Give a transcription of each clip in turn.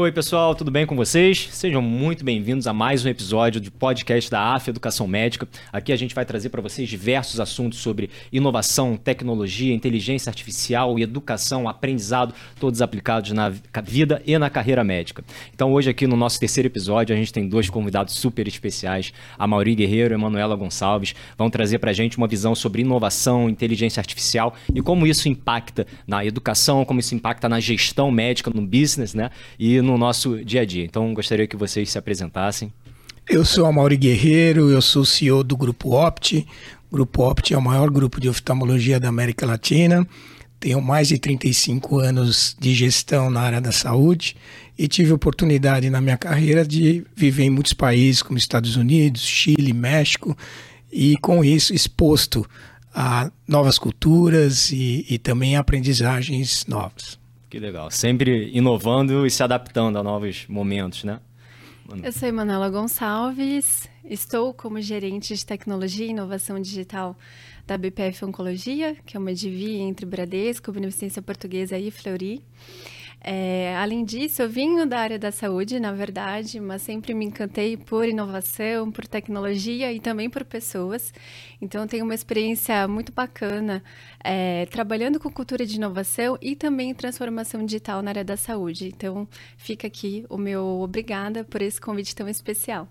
Oi, pessoal, tudo bem com vocês? Sejam muito bem-vindos a mais um episódio do podcast da AF Educação Médica. Aqui a gente vai trazer para vocês diversos assuntos sobre inovação, tecnologia, inteligência artificial, educação, aprendizado, todos aplicados na vida e na carreira médica. Então, hoje aqui no nosso terceiro episódio, a gente tem dois convidados super especiais, a Mauri Guerreiro e a Manuela Gonçalves, vão trazer para a gente uma visão sobre inovação, inteligência artificial e como isso impacta na educação, como isso impacta na gestão médica, no business, né? E no nosso dia a dia. Então, gostaria que vocês se apresentassem. Eu sou a Mauri Guerreiro, eu sou CEO do Grupo Opt. O Grupo Opt é o maior grupo de oftalmologia da América Latina. Tenho mais de 35 anos de gestão na área da saúde e tive oportunidade na minha carreira de viver em muitos países, como Estados Unidos, Chile, México, e com isso exposto a novas culturas e, e também aprendizagens novas. Que legal. Sempre inovando e se adaptando a novos momentos, né? Eu sou Manuela Gonçalves, estou como gerente de tecnologia e inovação digital da BPF Oncologia, que é uma DIVI entre Bradesco, Beneficência Portuguesa e Fleury. É, além disso, eu vim da área da saúde, na verdade, mas sempre me encantei por inovação, por tecnologia e também por pessoas. Então, tenho uma experiência muito bacana é, trabalhando com cultura de inovação e também transformação digital na área da saúde. Então, fica aqui o meu obrigada por esse convite tão especial.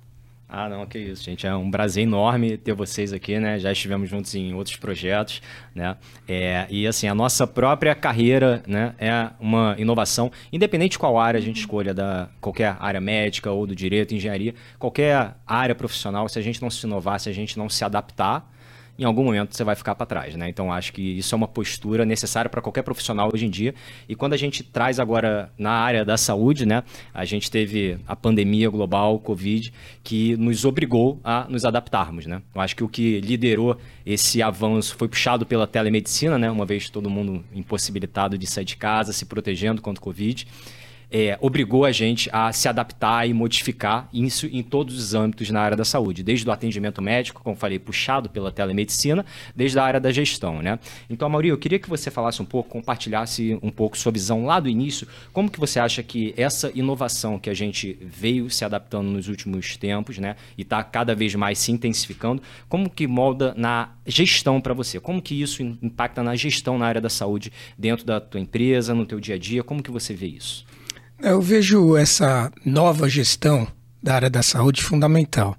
Ah, não, que isso, gente. É um prazer enorme ter vocês aqui, né? Já estivemos juntos em outros projetos, né? É, e assim, a nossa própria carreira, né? É uma inovação, independente de qual área a gente escolha, da qualquer área médica ou do direito, engenharia, qualquer área profissional, se a gente não se inovar, se a gente não se adaptar, em algum momento você vai ficar para trás, né? Então acho que isso é uma postura necessária para qualquer profissional hoje em dia. E quando a gente traz agora na área da saúde, né? A gente teve a pandemia global, Covid, que nos obrigou a nos adaptarmos, né? Eu acho que o que liderou esse avanço foi puxado pela telemedicina, né? Uma vez todo mundo impossibilitado de sair de casa, se protegendo contra o Covid é, obrigou a gente a se adaptar e modificar isso em todos os âmbitos na área da saúde, desde o atendimento médico, como falei, puxado pela telemedicina, desde a área da gestão, né? Então, Mauri, eu queria que você falasse um pouco, compartilhasse um pouco sua visão lá do início, como que você acha que essa inovação que a gente veio se adaptando nos últimos tempos, né, e está cada vez mais se intensificando, como que molda na gestão para você? Como que isso impacta na gestão na área da saúde dentro da tua empresa, no teu dia a dia? Como que você vê isso? Eu vejo essa nova gestão da área da saúde fundamental.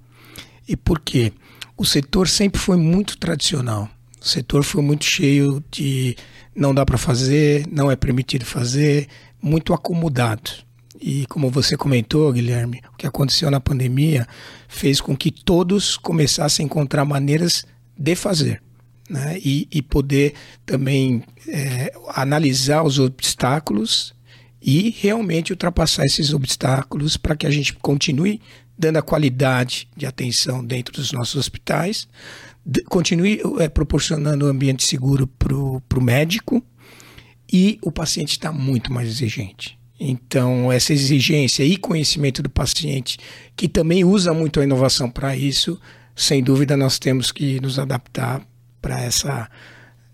E por quê? O setor sempre foi muito tradicional. O setor foi muito cheio de não dá para fazer, não é permitido fazer, muito acomodado. E como você comentou, Guilherme, o que aconteceu na pandemia fez com que todos começassem a encontrar maneiras de fazer. Né? E, e poder também é, analisar os obstáculos e realmente ultrapassar esses obstáculos para que a gente continue dando a qualidade de atenção dentro dos nossos hospitais, continue é, proporcionando um ambiente seguro para o médico e o paciente está muito mais exigente. Então, essa exigência e conhecimento do paciente, que também usa muito a inovação para isso, sem dúvida nós temos que nos adaptar para essa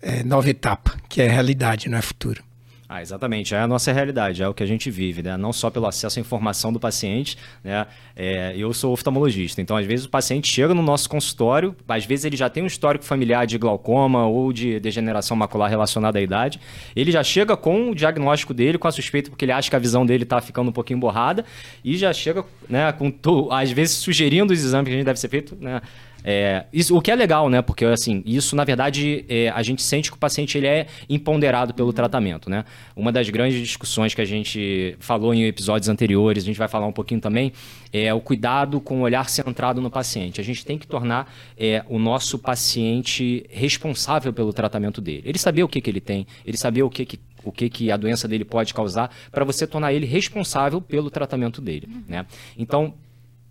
é, nova etapa, que é realidade, não é futuro. Ah, exatamente, é a nossa realidade, é o que a gente vive, né? Não só pelo acesso à informação do paciente, né? É, eu sou oftalmologista, então às vezes o paciente chega no nosso consultório, às vezes ele já tem um histórico familiar de glaucoma ou de degeneração macular relacionada à idade, ele já chega com o diagnóstico dele, com a suspeita porque ele acha que a visão dele está ficando um pouquinho borrada e já chega, né, com às vezes sugerindo os exames que a gente deve ser feito, né? É, isso, o que é legal, né? Porque, assim, isso, na verdade, é, a gente sente que o paciente ele é empoderado pelo tratamento, né? Uma das grandes discussões que a gente falou em episódios anteriores, a gente vai falar um pouquinho também, é o cuidado com o olhar centrado no paciente. A gente tem que tornar é, o nosso paciente responsável pelo tratamento dele. Ele saber o que, que ele tem, ele saber o que, que o que, que a doença dele pode causar, para você tornar ele responsável pelo tratamento dele. Né? Então,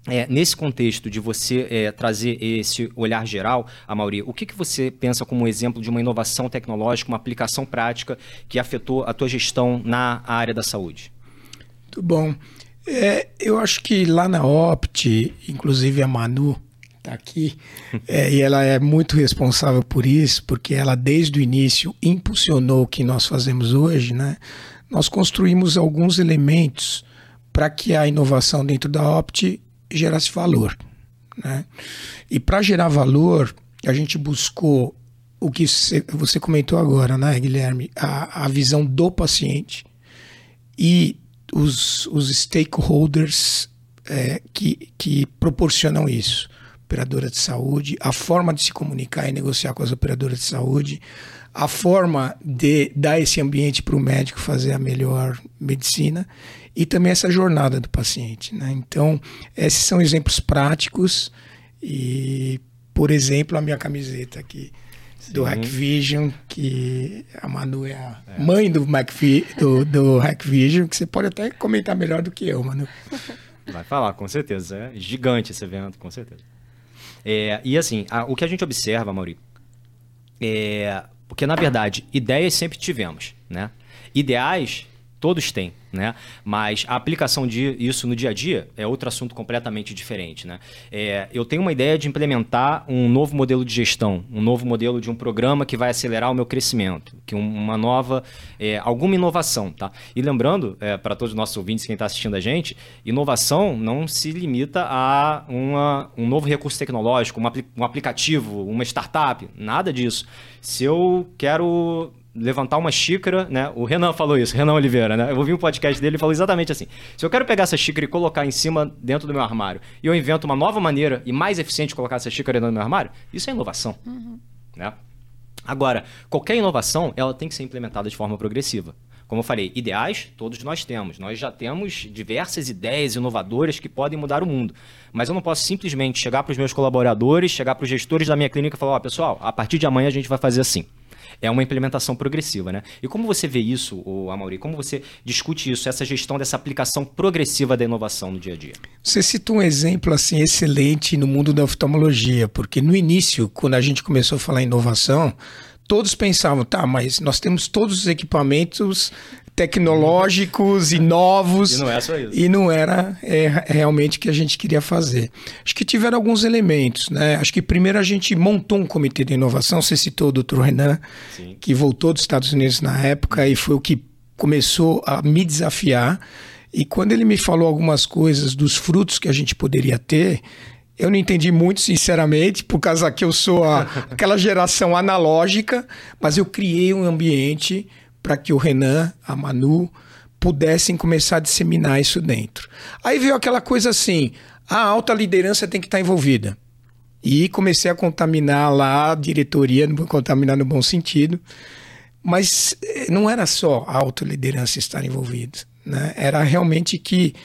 é, nesse contexto de você é, trazer esse olhar geral, Mauri, o que, que você pensa como exemplo de uma inovação tecnológica, uma aplicação prática que afetou a tua gestão na área da saúde? Muito bom. É, eu acho que lá na Opt, inclusive a Manu está aqui, é, e ela é muito responsável por isso, porque ela desde o início impulsionou o que nós fazemos hoje, né? Nós construímos alguns elementos para que a inovação dentro da Opt gerasse valor. Né? E para gerar valor, a gente buscou o que você comentou agora, né, Guilherme? A, a visão do paciente e os, os stakeholders é, que, que proporcionam isso. Operadora de saúde, a forma de se comunicar e negociar com as operadoras de saúde, a forma de dar esse ambiente para o médico fazer a melhor medicina e também essa jornada do paciente. Né? Então, esses são exemplos práticos e, por exemplo, a minha camiseta aqui do Hackvision, que a Manu é a é. mãe do, MacV, do, do Hackvision, que você pode até comentar melhor do que eu, Manu. Vai falar, com certeza. É gigante esse evento, com certeza. É, e assim, a, o que a gente observa, Mauri, é. Porque, na verdade, ideias sempre tivemos, né? Ideais todos têm, né? Mas a aplicação disso no dia a dia é outro assunto completamente diferente, né? É, eu tenho uma ideia de implementar um novo modelo de gestão, um novo modelo de um programa que vai acelerar o meu crescimento, que uma nova, é, alguma inovação, tá? E lembrando, é, para todos os nossos ouvintes, quem está assistindo a gente, inovação não se limita a uma, um novo recurso tecnológico, uma, um aplicativo, uma startup, nada disso. Se eu quero levantar uma xícara, né? O Renan falou isso, Renan Oliveira, né? Eu ouvi um podcast dele e falou exatamente assim: se eu quero pegar essa xícara e colocar em cima dentro do meu armário, e eu invento uma nova maneira e mais eficiente de colocar essa xícara dentro do meu armário, isso é inovação, uhum. né? Agora, qualquer inovação, ela tem que ser implementada de forma progressiva. Como eu falei, ideais todos nós temos. Nós já temos diversas ideias inovadoras que podem mudar o mundo. Mas eu não posso simplesmente chegar para os meus colaboradores, chegar para os gestores da minha clínica e falar: ó, oh, pessoal, a partir de amanhã a gente vai fazer assim é uma implementação progressiva, né? E como você vê isso, Amaury? Como você discute isso, essa gestão dessa aplicação progressiva da inovação no dia a dia? Você citou um exemplo assim excelente no mundo da oftalmologia, porque no início, quando a gente começou a falar em inovação, todos pensavam, tá, mas nós temos todos os equipamentos tecnológicos e novos. E não é só isso. E não era é, realmente o que a gente queria fazer. Acho que tiveram alguns elementos, né? Acho que primeiro a gente montou um comitê de inovação, você citou o Dr. Renan, Sim. que voltou dos Estados Unidos na época e foi o que começou a me desafiar. E quando ele me falou algumas coisas dos frutos que a gente poderia ter, eu não entendi muito, sinceramente, por causa que eu sou a, aquela geração analógica, mas eu criei um ambiente para que o Renan, a Manu, pudessem começar a disseminar isso dentro. Aí veio aquela coisa assim: a alta liderança tem que estar envolvida. E comecei a contaminar lá a diretoria, contaminar no bom sentido. Mas eh, não era só a alta liderança estar envolvida. Né? Era realmente que,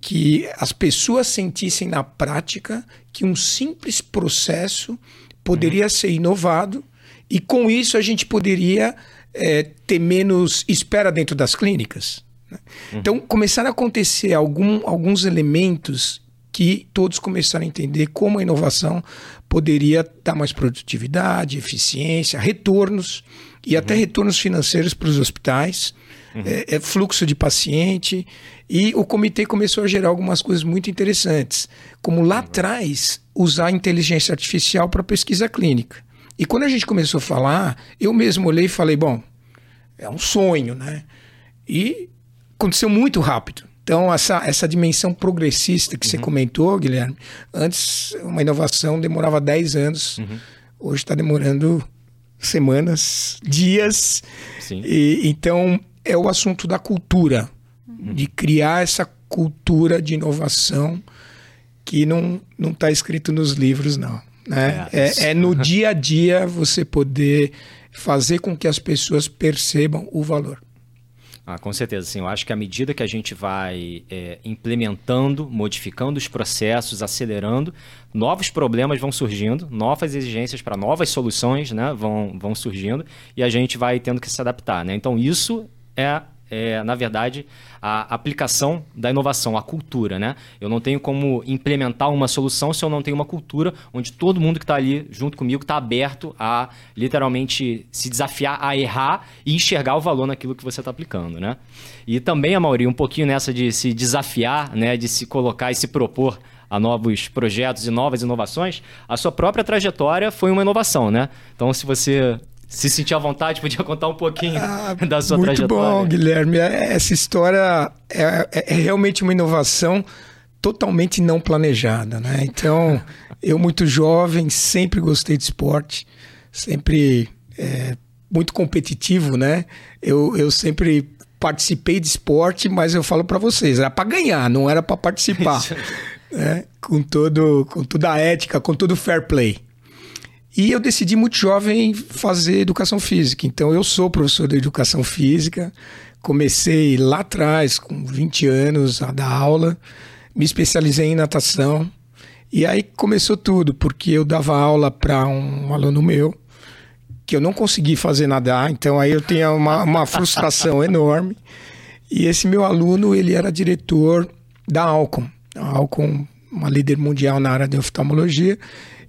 que as pessoas sentissem na prática que um simples processo poderia uhum. ser inovado e com isso a gente poderia é, ter menos espera dentro das clínicas. Né? Uhum. Então, começaram a acontecer algum, alguns elementos que todos começaram a entender como a inovação poderia dar mais produtividade, eficiência, retornos e uhum. até retornos financeiros para os hospitais, uhum. é, é, fluxo de paciente. E o comitê começou a gerar algumas coisas muito interessantes, como lá uhum. atrás usar a inteligência artificial para pesquisa clínica. E quando a gente começou a falar, eu mesmo olhei e falei: bom, é um sonho, né? E aconteceu muito rápido. Então, essa, essa dimensão progressista que uhum. você comentou, Guilherme, antes uma inovação demorava 10 anos, uhum. hoje está demorando semanas, dias. Sim. E, então, é o assunto da cultura, uhum. de criar essa cultura de inovação que não está escrito nos livros, não. Né? É, é, é no dia a dia você poder fazer com que as pessoas percebam o valor. Ah, com certeza, sim. Eu acho que à medida que a gente vai é, implementando, modificando os processos, acelerando, novos problemas vão surgindo, novas exigências para novas soluções né, vão, vão surgindo e a gente vai tendo que se adaptar. Né? Então, isso é é, na verdade, a aplicação da inovação, a cultura. Né? Eu não tenho como implementar uma solução se eu não tenho uma cultura onde todo mundo que está ali junto comigo está aberto a literalmente se desafiar a errar e enxergar o valor naquilo que você está aplicando. Né? E também, a maioria, um pouquinho nessa de se desafiar, né, de se colocar e se propor a novos projetos e novas inovações, a sua própria trajetória foi uma inovação, né? Então, se você se sentir à vontade, podia contar um pouquinho ah, da sua muito trajetória. Muito bom, Guilherme. É, essa história é, é, é, realmente uma inovação totalmente não planejada, né? Então, eu muito jovem, sempre gostei de esporte, sempre é, muito competitivo, né? Eu, eu sempre participei de esporte, mas eu falo para vocês, era para ganhar, não era para participar. né? Com todo, com toda a ética, com todo o fair play. E eu decidi muito jovem fazer educação física. Então eu sou professor de educação física. Comecei lá atrás, com 20 anos, a dar aula. Me especializei em natação. E aí começou tudo, porque eu dava aula para um aluno meu que eu não consegui fazer nadar, então aí eu tinha uma, uma frustração enorme. E esse meu aluno, ele era diretor da Alcon. A Alcon, uma líder mundial na área de oftalmologia.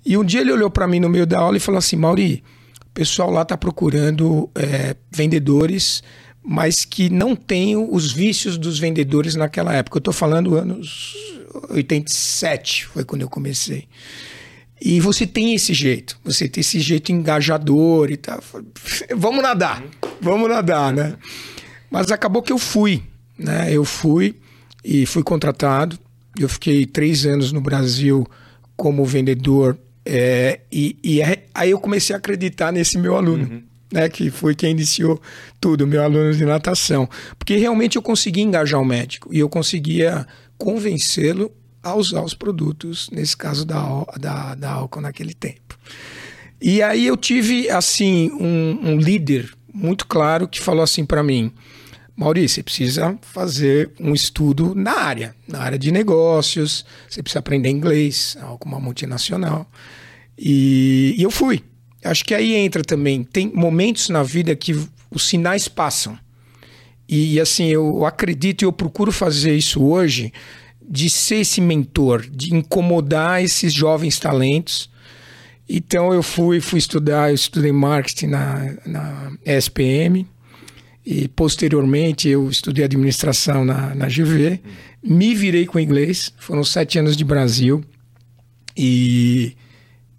E um dia ele olhou para mim no meio da aula e falou assim: Mauri, o pessoal lá está procurando é, vendedores, mas que não tenham os vícios dos vendedores naquela época. Eu estou falando anos 87, foi quando eu comecei. E você tem esse jeito, você tem esse jeito engajador e tal. Vamos nadar, vamos nadar, né? Mas acabou que eu fui, né? Eu fui e fui contratado. Eu fiquei três anos no Brasil como vendedor é, e, e, aí eu comecei a acreditar nesse meu aluno, uhum. né, que foi quem iniciou tudo, meu aluno de natação. Porque realmente eu conseguia engajar o médico e eu conseguia convencê-lo a usar os produtos, nesse caso da, da, da álcool naquele tempo. E aí eu tive, assim, um, um líder muito claro que falou assim para mim, Maurício, você precisa fazer um estudo na área, na área de negócios, você precisa aprender inglês, alguma multinacional. E, e eu fui. Acho que aí entra também. Tem momentos na vida que os sinais passam. E assim, eu acredito e eu procuro fazer isso hoje, de ser esse mentor, de incomodar esses jovens talentos. Então eu fui, fui estudar, eu estudei marketing na, na SPM, e posteriormente eu estudei administração na, na GV, me virei com inglês, foram sete anos de Brasil e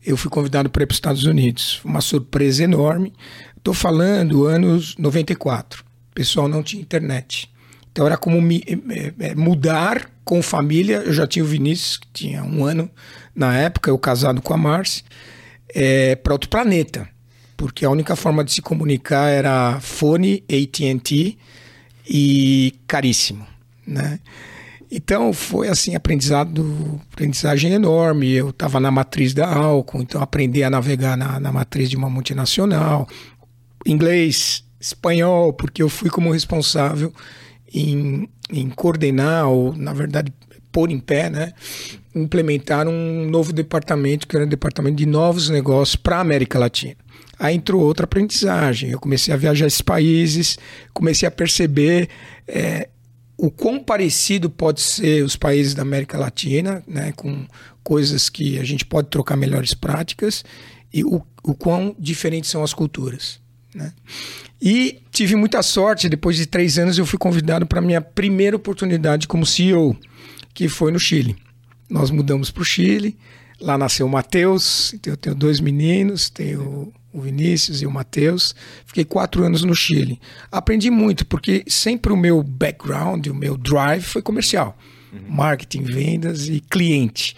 eu fui convidado para ir para os Estados Unidos. Uma surpresa enorme. Estou falando anos 94. O pessoal não tinha internet. Então era como me, é, mudar com família. Eu já tinha o Vinícius, que tinha um ano na época, eu casado com a Marci, é, para outro planeta porque a única forma de se comunicar era fone, AT&T e caríssimo, né? Então foi assim aprendizado, aprendizagem enorme. Eu estava na matriz da Alcon, então aprendi a navegar na, na matriz de uma multinacional, inglês, espanhol, porque eu fui como responsável em, em coordenar ou na verdade pôr em pé, né? Implementar um novo departamento que era o departamento de novos negócios para a América Latina. Aí entrou outra aprendizagem. Eu comecei a viajar esses países, comecei a perceber é, o quão parecido pode ser os países da América Latina, né, com coisas que a gente pode trocar melhores práticas, e o, o quão diferentes são as culturas. Né? E tive muita sorte, depois de três anos eu fui convidado para a minha primeira oportunidade como CEO, que foi no Chile. Nós mudamos para o Chile, lá nasceu o Matheus, então eu tenho dois meninos, tenho o Vinícius e o Matheus. Fiquei quatro anos no Chile. Aprendi muito, porque sempre o meu background, o meu drive foi comercial. Uhum. Marketing, vendas e cliente.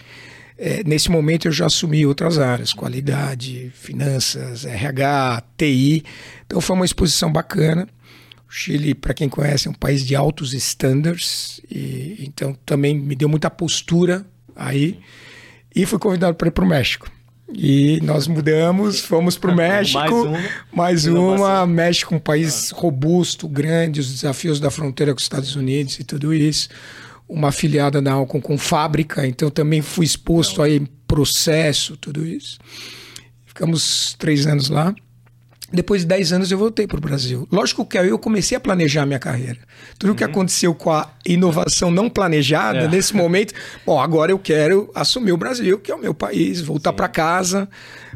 É, nesse momento eu já assumi outras áreas, qualidade, finanças, RH, TI. Então foi uma exposição bacana. O Chile, para quem conhece, é um país de altos estándares, e então também me deu muita postura aí. E fui convidado para ir para o México. E nós mudamos, fomos para o México. Mais uma. Mais uma. México, um país ah. robusto, grande, os desafios da fronteira com os Estados Unidos e tudo isso. Uma afiliada da Alcon com fábrica, então também fui exposto aí processo, tudo isso. Ficamos três anos lá. Depois de 10 anos eu voltei para o Brasil. Lógico que aí eu comecei a planejar a minha carreira. Tudo o uhum. que aconteceu com a inovação não planejada, é. nesse momento, bom, agora eu quero assumir o Brasil, que é o meu país, voltar para casa,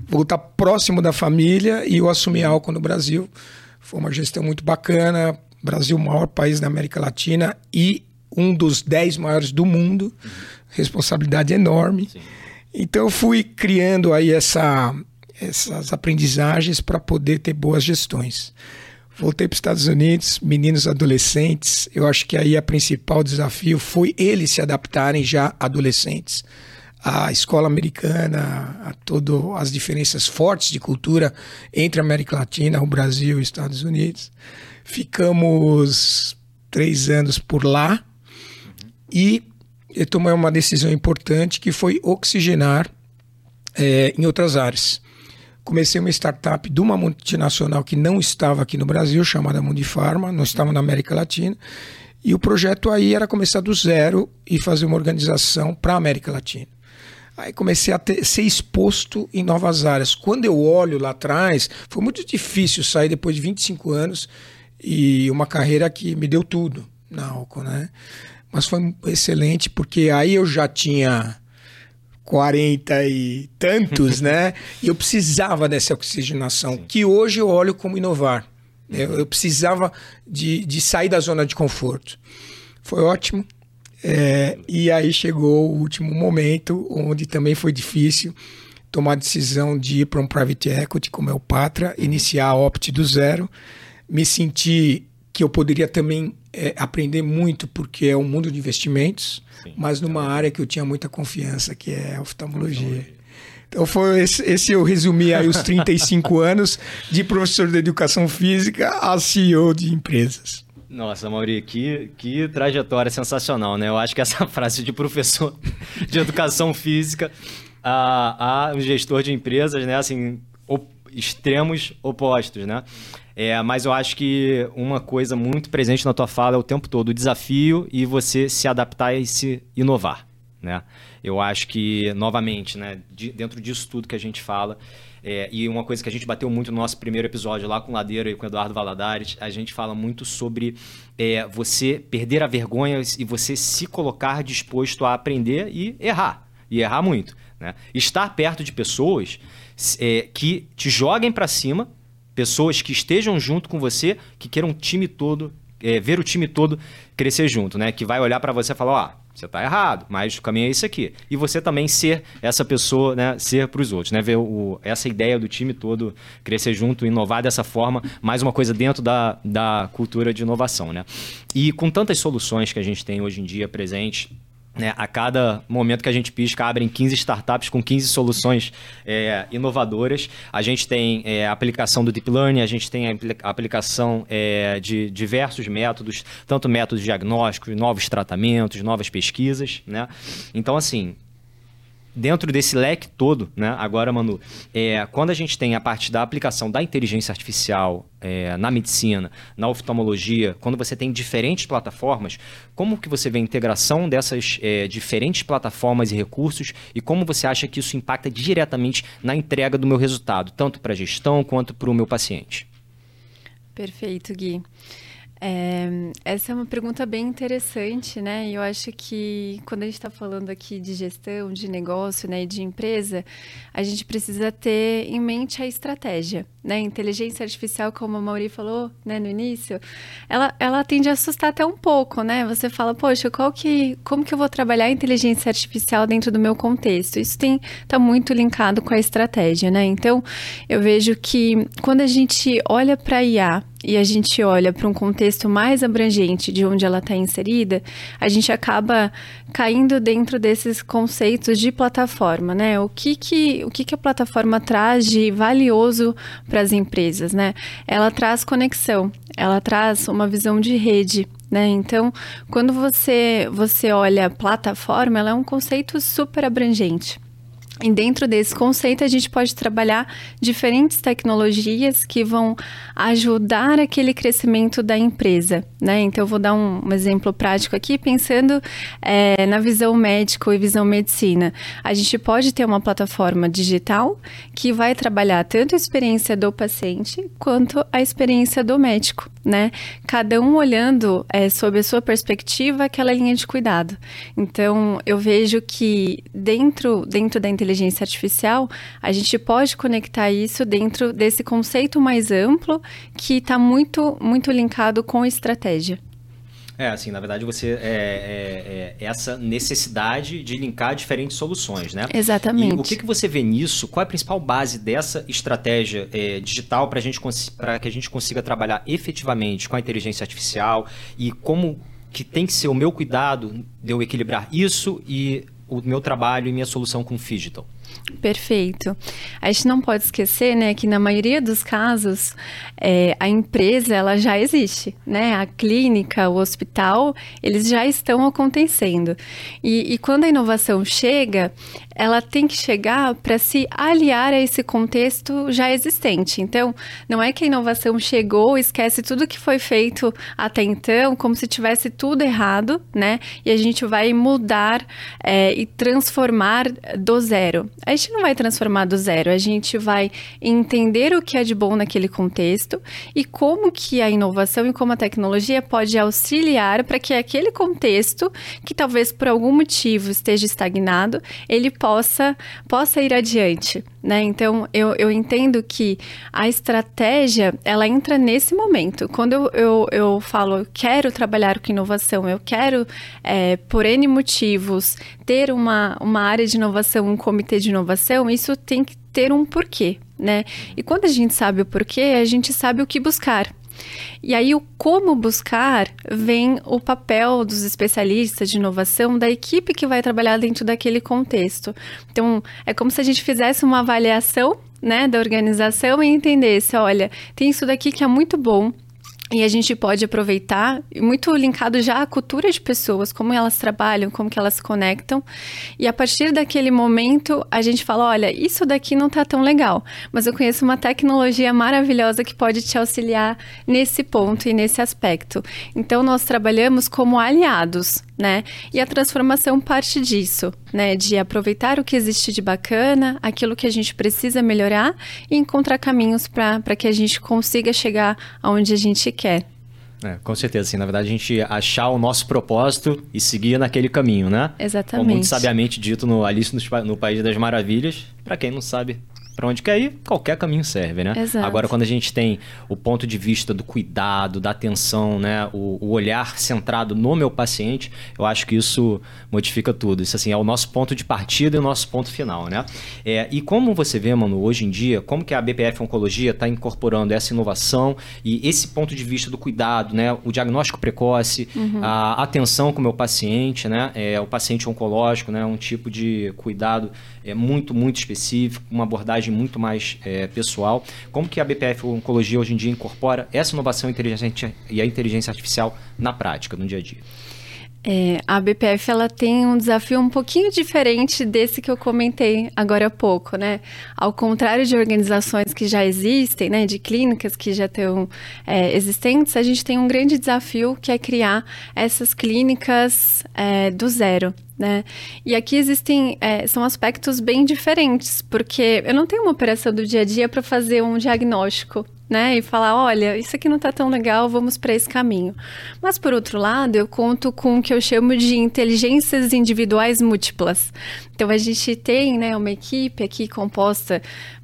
voltar próximo da família e eu assumi álcool no Brasil. Foi uma gestão muito bacana. Brasil, o maior país da América Latina e um dos 10 maiores do mundo. Uhum. Responsabilidade enorme. Sim. Então eu fui criando aí essa essas aprendizagens para poder ter boas gestões. Voltei para os Estados Unidos, meninos adolescentes. Eu acho que aí a principal desafio foi eles se adaptarem já adolescentes à escola americana, a todas as diferenças fortes de cultura entre a América Latina, o Brasil e os Estados Unidos. Ficamos três anos por lá e eu tomei uma decisão importante que foi oxigenar é, em outras áreas. Comecei uma startup de uma multinacional que não estava aqui no Brasil, chamada Mundifarma, não estava na América Latina. E o projeto aí era começar do zero e fazer uma organização para a América Latina. Aí comecei a ter, ser exposto em novas áreas. Quando eu olho lá atrás, foi muito difícil sair depois de 25 anos e uma carreira que me deu tudo na álcool, né? Mas foi excelente porque aí eu já tinha 40 e tantos, né? E eu precisava dessa oxigenação, Sim. que hoje eu olho como inovar. Eu, eu precisava de, de sair da zona de conforto. Foi ótimo. É, e aí chegou o último momento, onde também foi difícil tomar a decisão de ir para um private equity, como é o Patra, iniciar a Opt do zero. Me senti que eu poderia também é, aprender muito, porque é um mundo de investimentos, Sim, mas numa área que eu tinha muita confiança, que é a oftalmologia. Então foi esse, esse, eu resumi aí os 35 anos de professor de educação física a CEO de empresas. Nossa, Mauri, que, que trajetória sensacional, né? Eu acho que essa frase de professor de educação física a, a gestor de empresas, né? Assim, op, extremos opostos, né? É, mas eu acho que uma coisa muito presente na tua fala é o tempo todo o desafio e você se adaptar e se inovar, né? Eu acho que, novamente, né, de, dentro disso tudo que a gente fala, é, e uma coisa que a gente bateu muito no nosso primeiro episódio lá com Ladeira e com Eduardo Valadares, a gente fala muito sobre é, você perder a vergonha e você se colocar disposto a aprender e errar. E errar muito. Né? Estar perto de pessoas é, que te joguem para cima, pessoas que estejam junto com você, que queiram um time todo, é, ver o time todo crescer junto, né? Que vai olhar para você e falar, ó, oh, você está errado, mas o caminho é esse aqui. E você também ser essa pessoa, né, ser para os outros, né, ver o, essa ideia do time todo crescer junto, inovar dessa forma, mais uma coisa dentro da, da cultura de inovação, né? E com tantas soluções que a gente tem hoje em dia presente, né, a cada momento que a gente pisca, abrem 15 startups com 15 soluções é, inovadoras. A gente tem é, a aplicação do Deep Learning, a gente tem a aplicação é, de diversos métodos, tanto métodos diagnósticos, novos tratamentos, novas pesquisas. Né? Então, assim, dentro desse leque todo, né? Agora, Manu, é, quando a gente tem a parte da aplicação da inteligência artificial é, na medicina, na oftalmologia, quando você tem diferentes plataformas, como que você vê a integração dessas é, diferentes plataformas e recursos e como você acha que isso impacta diretamente na entrega do meu resultado, tanto para a gestão quanto para o meu paciente? Perfeito, Gui. É, essa é uma pergunta bem interessante, né? Eu acho que quando a gente está falando aqui de gestão, de negócio, né, de empresa, a gente precisa ter em mente a estratégia, né? Inteligência artificial, como a Mauri falou, né, no início, ela, ela tende a assustar até um pouco, né? Você fala, poxa, qual que, como que eu vou trabalhar a inteligência artificial dentro do meu contexto? Isso tem está muito linkado com a estratégia, né? Então, eu vejo que quando a gente olha para IA e a gente olha para um contexto mais abrangente de onde ela está inserida, a gente acaba caindo dentro desses conceitos de plataforma, né? O que que, o que, que a plataforma traz de valioso para as empresas, né? Ela traz conexão, ela traz uma visão de rede, né? Então, quando você você olha plataforma, ela é um conceito super abrangente. E dentro desse conceito, a gente pode trabalhar diferentes tecnologias que vão ajudar aquele crescimento da empresa, né? Então, eu vou dar um, um exemplo prático aqui, pensando é, na visão médico e visão medicina. A gente pode ter uma plataforma digital que vai trabalhar tanto a experiência do paciente quanto a experiência do médico, né? Cada um olhando é, sob a sua perspectiva aquela linha de cuidado. Então, eu vejo que dentro, dentro da inteligência inteligência artificial, a gente pode conectar isso dentro desse conceito mais amplo que está muito, muito linkado com estratégia. É, assim, na verdade você é, é, é essa necessidade de linkar diferentes soluções, né? Exatamente. E o que, que você vê nisso? Qual é a principal base dessa estratégia é, digital para que a gente consiga trabalhar efetivamente com a inteligência artificial e como que tem que ser o meu cuidado de eu equilibrar isso e o meu trabalho e minha solução com o Digital? Perfeito. A gente não pode esquecer, né, que na maioria dos casos é, a empresa ela já existe, né? A clínica, o hospital, eles já estão acontecendo. E, e quando a inovação chega, ela tem que chegar para se aliar a esse contexto já existente. Então, não é que a inovação chegou, esquece tudo que foi feito até então, como se tivesse tudo errado, né? E a gente vai mudar é, e transformar do zero. A gente não vai transformar do zero, a gente vai entender o que é de bom naquele contexto e como que a inovação e como a tecnologia pode auxiliar para que aquele contexto, que talvez por algum motivo esteja estagnado, ele possa, possa ir adiante. Né? Então, eu, eu entendo que a estratégia, ela entra nesse momento. Quando eu, eu, eu falo, eu quero trabalhar com inovação, eu quero, é, por N motivos, ter uma, uma área de inovação, um comitê de inovação, isso tem que ter um porquê, né? E quando a gente sabe o porquê, a gente sabe o que buscar. E aí, o como buscar vem o papel dos especialistas de inovação, da equipe que vai trabalhar dentro daquele contexto. Então, é como se a gente fizesse uma avaliação né, da organização e entendesse: olha, tem isso daqui que é muito bom, e a gente pode aproveitar, muito linkado já à cultura de pessoas, como elas trabalham, como que elas se conectam. E a partir daquele momento, a gente fala, olha, isso daqui não está tão legal, mas eu conheço uma tecnologia maravilhosa que pode te auxiliar nesse ponto e nesse aspecto. Então, nós trabalhamos como aliados, né? E a transformação parte disso, né? De aproveitar o que existe de bacana, aquilo que a gente precisa melhorar e encontrar caminhos para que a gente consiga chegar aonde a gente quer. É, com certeza, sim. Na verdade, a gente achar o nosso propósito e seguir naquele caminho, né? Exatamente. Como muito sabiamente dito no Alice no, no País das Maravilhas, para quem não sabe, para onde quer ir, qualquer caminho serve, né? Exato. Agora, quando a gente tem o ponto de vista do cuidado, da atenção, né? O, o, olhar centrado no meu paciente, eu acho que isso modifica tudo. Isso, assim, é o nosso ponto de partida e o nosso ponto final, né? É, e como você vê, mano, hoje em dia, como que a BPF Oncologia está incorporando essa inovação e esse ponto de vista do cuidado, né? O diagnóstico precoce, uhum. a atenção com o meu paciente, né? É, o paciente oncológico, né? Um tipo de cuidado é, muito, muito específico, uma abordagem muito mais é, pessoal. Como que a BPF Oncologia hoje em dia incorpora essa inovação e a inteligência artificial na prática, no dia a dia? É, a BPF ela tem um desafio um pouquinho diferente desse que eu comentei agora há pouco, né? Ao contrário de organizações que já existem, né, de clínicas que já estão é, existentes, a gente tem um grande desafio que é criar essas clínicas é, do zero, né? E aqui existem é, são aspectos bem diferentes, porque eu não tenho uma operação do dia a dia para fazer um diagnóstico né? E falar, olha, isso aqui não está tão legal, vamos para esse caminho. Mas por outro lado, eu conto com o que eu chamo de inteligências individuais múltiplas. Então a gente tem, né, uma equipe aqui composta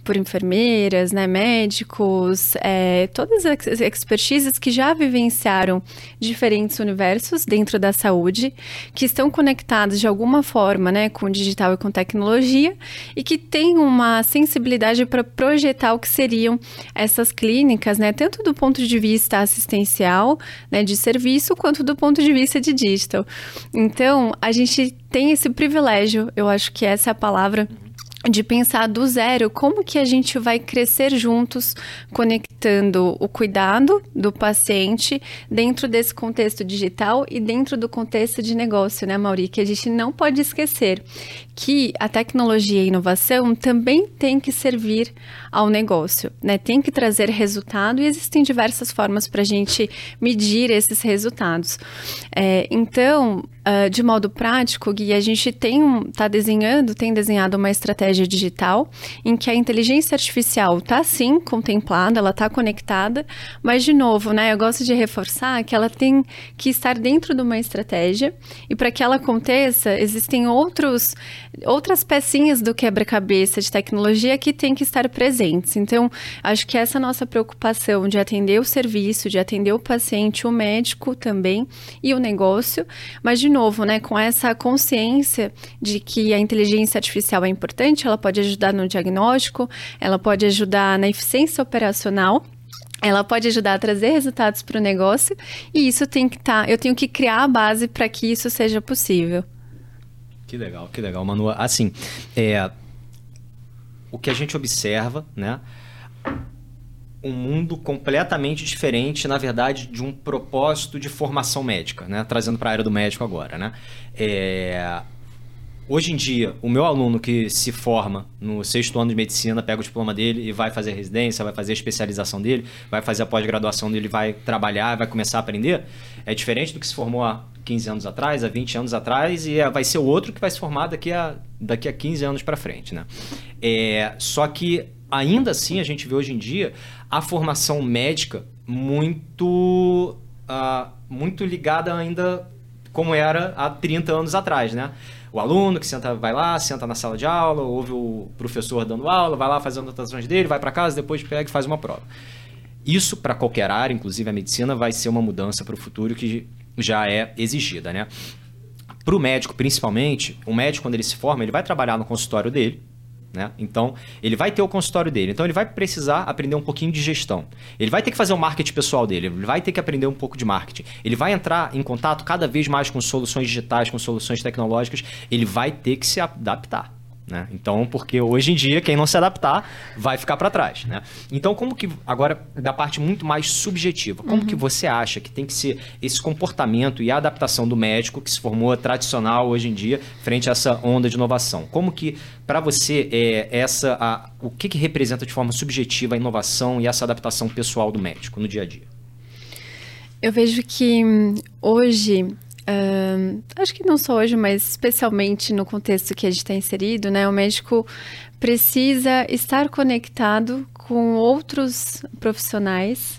por enfermeiras, né, médicos, é, todas as expertises que já vivenciaram diferentes universos dentro da saúde, que estão conectados de alguma forma, né, com o digital e com tecnologia e que têm uma sensibilidade para projetar o que seriam essas clínicas, né, tanto do ponto de vista assistencial, né, de serviço, quanto do ponto de vista de digital. Então, a gente tem esse privilégio, eu acho que essa é a palavra de pensar do zero como que a gente vai crescer juntos, conectando o cuidado do paciente dentro desse contexto digital e dentro do contexto de negócio, né, Mauri? Que a gente não pode esquecer que a tecnologia e a inovação também tem que servir ao negócio, né? Tem que trazer resultado e existem diversas formas para a gente medir esses resultados. É, então, uh, de modo prático, Gui, a gente tem está desenhando, tem desenhado uma estratégia digital em que a inteligência artificial está sim contemplada, ela está conectada, mas de novo, né, eu gosto de reforçar que ela tem que estar dentro de uma estratégia e para que ela aconteça, existem outros outras pecinhas do quebra-cabeça de tecnologia que tem que estar presentes. Então, acho que essa nossa preocupação de atender o serviço, de atender o paciente, o médico também e o negócio, mas de novo, né, com essa consciência de que a inteligência artificial é importante, ela pode ajudar no diagnóstico, ela pode ajudar na eficiência operacional ela pode ajudar a trazer resultados para o negócio e isso tem que estar. Tá, eu tenho que criar a base para que isso seja possível. Que legal, que legal, Manu. Assim, é, o que a gente observa, né? Um mundo completamente diferente, na verdade, de um propósito de formação médica, né? Trazendo para a área do médico agora, né? É, hoje em dia, o meu aluno que se forma no sexto ano de medicina, pega o diploma dele e vai fazer a residência, vai fazer a especialização dele, vai fazer a pós-graduação dele, vai trabalhar, vai começar a aprender, é diferente do que se formou há 15 anos atrás, há 20 anos atrás, e é, vai ser o outro que vai se formar daqui a, daqui a 15 anos para frente. Né? É, só que, ainda assim, a gente vê hoje em dia a formação médica muito, uh, muito ligada ainda como era há 30 anos atrás, né? O aluno que senta, vai lá, senta na sala de aula, ouve o professor dando aula, vai lá fazer anotações dele, vai para casa, depois pega e faz uma prova. Isso, para qualquer área, inclusive a medicina, vai ser uma mudança para o futuro que já é exigida, né? Para o médico, principalmente, o médico, quando ele se forma, ele vai trabalhar no consultório dele, né? Então, ele vai ter o consultório dele. Então, ele vai precisar aprender um pouquinho de gestão. Ele vai ter que fazer o marketing pessoal dele. Ele vai ter que aprender um pouco de marketing. Ele vai entrar em contato cada vez mais com soluções digitais, com soluções tecnológicas. Ele vai ter que se adaptar. Né? Então, porque hoje em dia, quem não se adaptar vai ficar para trás. Né? Então, como que, agora, da parte muito mais subjetiva, como uhum. que você acha que tem que ser esse comportamento e a adaptação do médico que se formou tradicional hoje em dia frente a essa onda de inovação? Como que, para você, é, essa, a, o que, que representa de forma subjetiva a inovação e essa adaptação pessoal do médico no dia a dia? Eu vejo que hum, hoje Uh, acho que não só hoje, mas especialmente no contexto que a gente está inserido, né? O médico precisa estar conectado com outros profissionais,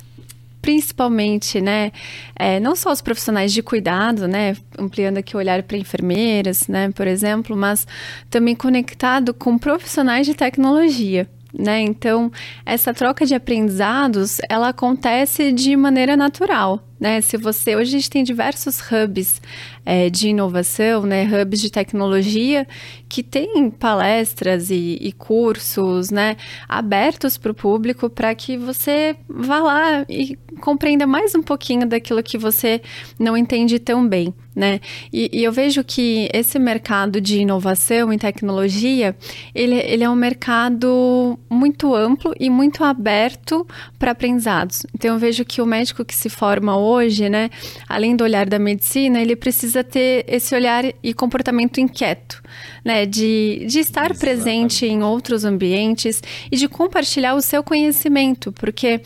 principalmente, né? É, não só os profissionais de cuidado, né? Ampliando aqui o olhar para enfermeiras, né? Por exemplo, mas também conectado com profissionais de tecnologia. Né? Então, essa troca de aprendizados, ela acontece de maneira natural, né? Se você hoje a gente tem diversos hubs é, de inovação, né? Hubs de tecnologia que tem palestras e, e cursos, né? Abertos para o público para que você vá lá e compreenda mais um pouquinho daquilo que você não entende tão bem, né? E, e eu vejo que esse mercado de inovação em tecnologia, ele, ele é um mercado muito amplo e muito aberto para aprendizados. Então eu vejo que o médico que se forma hoje hoje, né, além do olhar da medicina, ele precisa ter esse olhar e comportamento inquieto, né, de, de estar Exatamente. presente em outros ambientes e de compartilhar o seu conhecimento, porque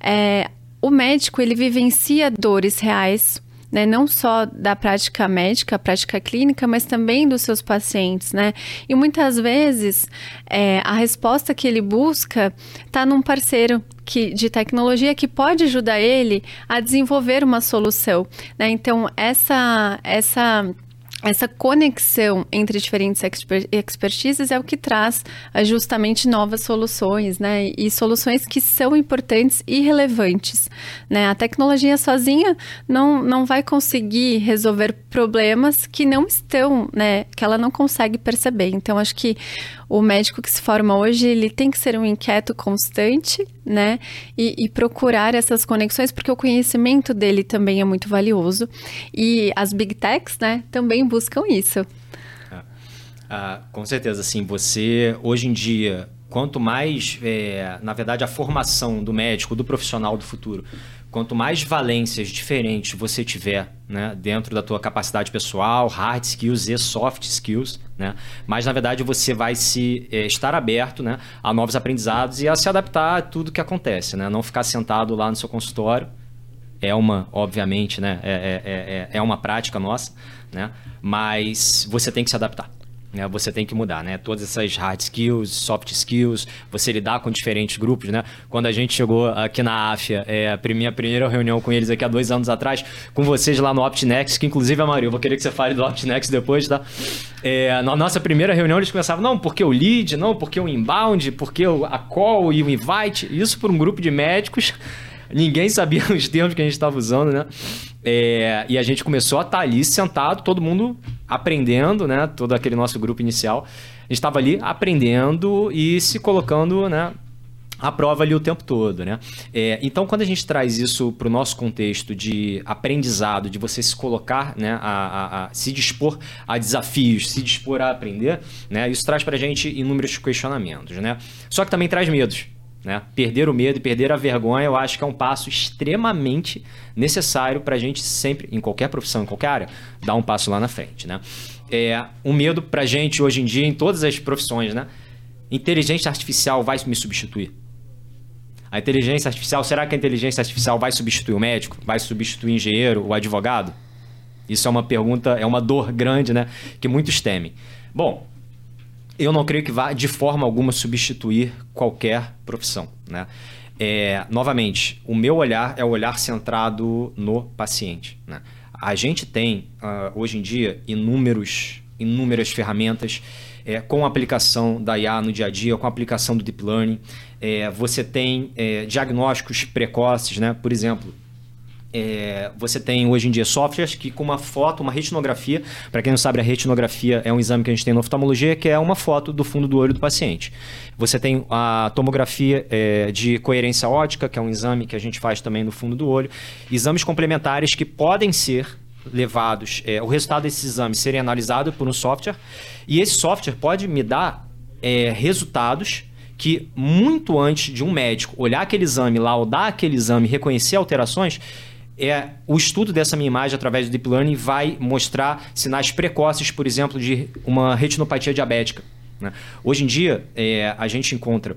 é, o médico ele vivencia dores reais né, não só da prática médica, prática clínica, mas também dos seus pacientes, né? E muitas vezes é, a resposta que ele busca está num parceiro que, de tecnologia que pode ajudar ele a desenvolver uma solução, né? Então essa essa essa conexão entre diferentes exper expertises é o que traz uh, justamente novas soluções, né? E soluções que são importantes e relevantes, né? A tecnologia sozinha não, não vai conseguir resolver problemas que não estão, né? Que ela não consegue perceber. Então, acho que o médico que se forma hoje, ele tem que ser um inquieto constante, né? E, e, procurar essas conexões, porque o conhecimento dele também é muito valioso. E as big techs, né, também buscam isso. Ah, ah, com certeza, assim, você hoje em dia, quanto mais, é, na verdade, a formação do médico, do profissional do futuro, quanto mais valências diferentes você tiver né, dentro da tua capacidade pessoal, hard skills e soft skills, né, mais na verdade você vai se é, estar aberto né, a novos aprendizados e a se adaptar a tudo que acontece, né, não ficar sentado lá no seu consultório é uma, obviamente, né? É, é, é, é uma prática nossa, né? Mas você tem que se adaptar. Né, você tem que mudar, né? Todas essas hard skills, soft skills, você lidar com diferentes grupos, né? Quando a gente chegou aqui na AFIA, é, a minha primeira reunião com eles aqui há dois anos atrás, com vocês lá no OptNext, que inclusive, a Maria, eu vou querer que você fale do OptNext depois, tá? É, na nossa primeira reunião eles começavam, não, porque o lead, não, porque o inbound, porque a call e o invite, isso por um grupo de médicos ninguém sabia os termos que a gente estava usando, né? É, e a gente começou a estar tá ali sentado, todo mundo aprendendo, né? Todo aquele nosso grupo inicial. A gente estava ali aprendendo e se colocando, né? a prova ali o tempo todo, né? É, então, quando a gente traz isso para o nosso contexto de aprendizado, de você se colocar, né, a, a, a, se dispor a desafios, se dispor a aprender, né? Isso traz para a gente inúmeros questionamentos, né? Só que também traz medos. Né? Perder o medo e perder a vergonha, eu acho que é um passo extremamente necessário para a gente sempre, em qualquer profissão, em qualquer área, dar um passo lá na frente. Né? É, um medo para a gente hoje em dia, em todas as profissões, né? inteligência artificial vai me substituir? A inteligência artificial, será que a inteligência artificial vai substituir o médico? Vai substituir o engenheiro, o advogado? Isso é uma pergunta, é uma dor grande, né? Que muitos temem. Bom, eu não creio que vá de forma alguma substituir qualquer profissão. Né? É, novamente, o meu olhar é o olhar centrado no paciente. Né? A gente tem, uh, hoje em dia, inúmeros, inúmeras ferramentas é, com a aplicação da IA no dia a dia, com a aplicação do Deep Learning. É, você tem é, diagnósticos precoces, né? por exemplo, é, você tem hoje em dia softwares que com uma foto, uma retinografia, para quem não sabe, a retinografia é um exame que a gente tem na oftalmologia, que é uma foto do fundo do olho do paciente. Você tem a tomografia é, de coerência ótica, que é um exame que a gente faz também no fundo do olho. Exames complementares que podem ser levados, é, o resultado desses exames serem analisados por um software, e esse software pode me dar é, resultados que muito antes de um médico olhar aquele exame, laudar aquele exame, reconhecer alterações, é o estudo dessa minha imagem através do Deep Learning vai mostrar sinais precoces, por exemplo, de uma retinopatia diabética. Né? Hoje em dia, é, a gente encontra,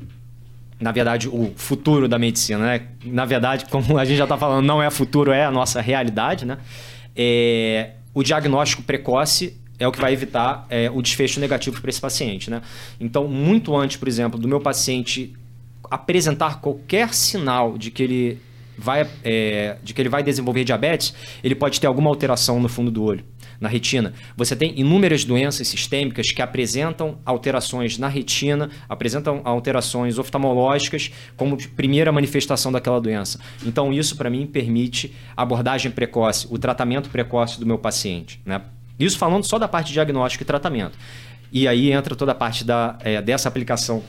na verdade, o futuro da medicina. Né? Na verdade, como a gente já está falando, não é futuro, é a nossa realidade. Né? É, o diagnóstico precoce é o que vai evitar é, o desfecho negativo para esse paciente. Né? Então, muito antes, por exemplo, do meu paciente apresentar qualquer sinal de que ele vai, é, de que ele vai desenvolver diabetes, ele pode ter alguma alteração no fundo do olho, na retina. Você tem inúmeras doenças sistêmicas que apresentam alterações na retina, apresentam alterações oftalmológicas como primeira manifestação daquela doença. Então, isso para mim permite abordagem precoce, o tratamento precoce do meu paciente. Né? Isso falando só da parte de diagnóstico e tratamento. E aí entra toda a parte da, é, dessa aplicação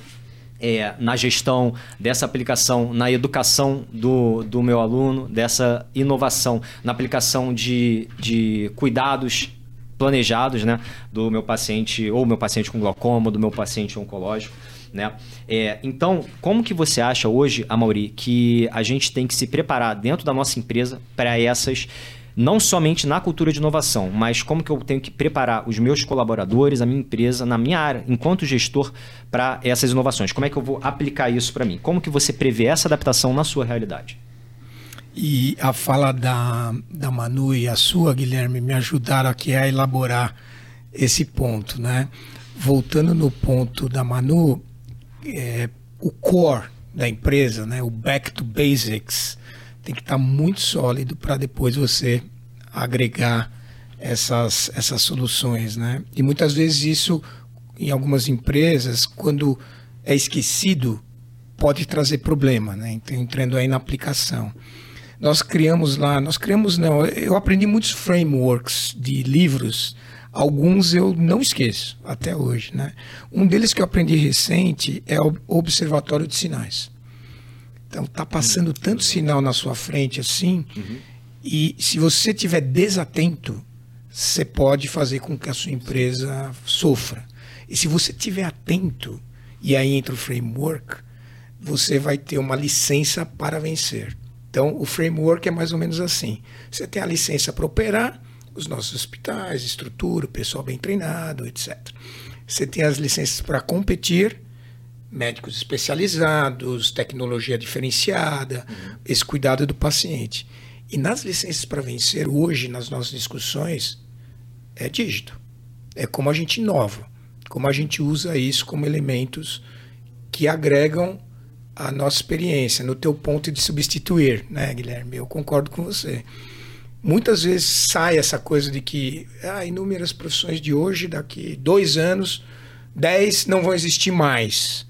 é, na gestão dessa aplicação, na educação do, do meu aluno, dessa inovação, na aplicação de, de cuidados planejados né, do meu paciente, ou meu paciente com glaucoma, do meu paciente oncológico. Né? É, então, como que você acha hoje, Amauri, que a gente tem que se preparar dentro da nossa empresa para essas não somente na cultura de inovação, mas como que eu tenho que preparar os meus colaboradores, a minha empresa, na minha área, enquanto gestor, para essas inovações. Como é que eu vou aplicar isso para mim? Como que você prevê essa adaptação na sua realidade? E a fala da, da Manu e a sua, Guilherme, me ajudaram aqui a elaborar esse ponto, né? Voltando no ponto da Manu, é, o core da empresa, né? o back to basics, tem que estar tá muito sólido para depois você agregar essas, essas soluções, né? E muitas vezes isso, em algumas empresas, quando é esquecido, pode trazer problema, né? Então, entrando aí na aplicação. Nós criamos lá, nós criamos, não, eu aprendi muitos frameworks de livros, alguns eu não esqueço até hoje, né? Um deles que eu aprendi recente é o Observatório de Sinais. Então tá passando tanto sinal na sua frente assim, uhum. e se você tiver desatento, você pode fazer com que a sua empresa sofra. E se você tiver atento, e aí entra o framework, você vai ter uma licença para vencer. Então, o framework é mais ou menos assim. Você tem a licença para operar, os nossos hospitais, estrutura, pessoal bem treinado, etc. Você tem as licenças para competir, médicos especializados, tecnologia diferenciada, uhum. esse cuidado do paciente. E nas licenças para vencer, hoje, nas nossas discussões, é dígito. É como a gente inova, como a gente usa isso como elementos que agregam a nossa experiência, no teu ponto de substituir, né, Guilherme? Eu concordo com você. Muitas vezes sai essa coisa de que ah, inúmeras profissões de hoje, daqui dois anos, dez não vão existir mais.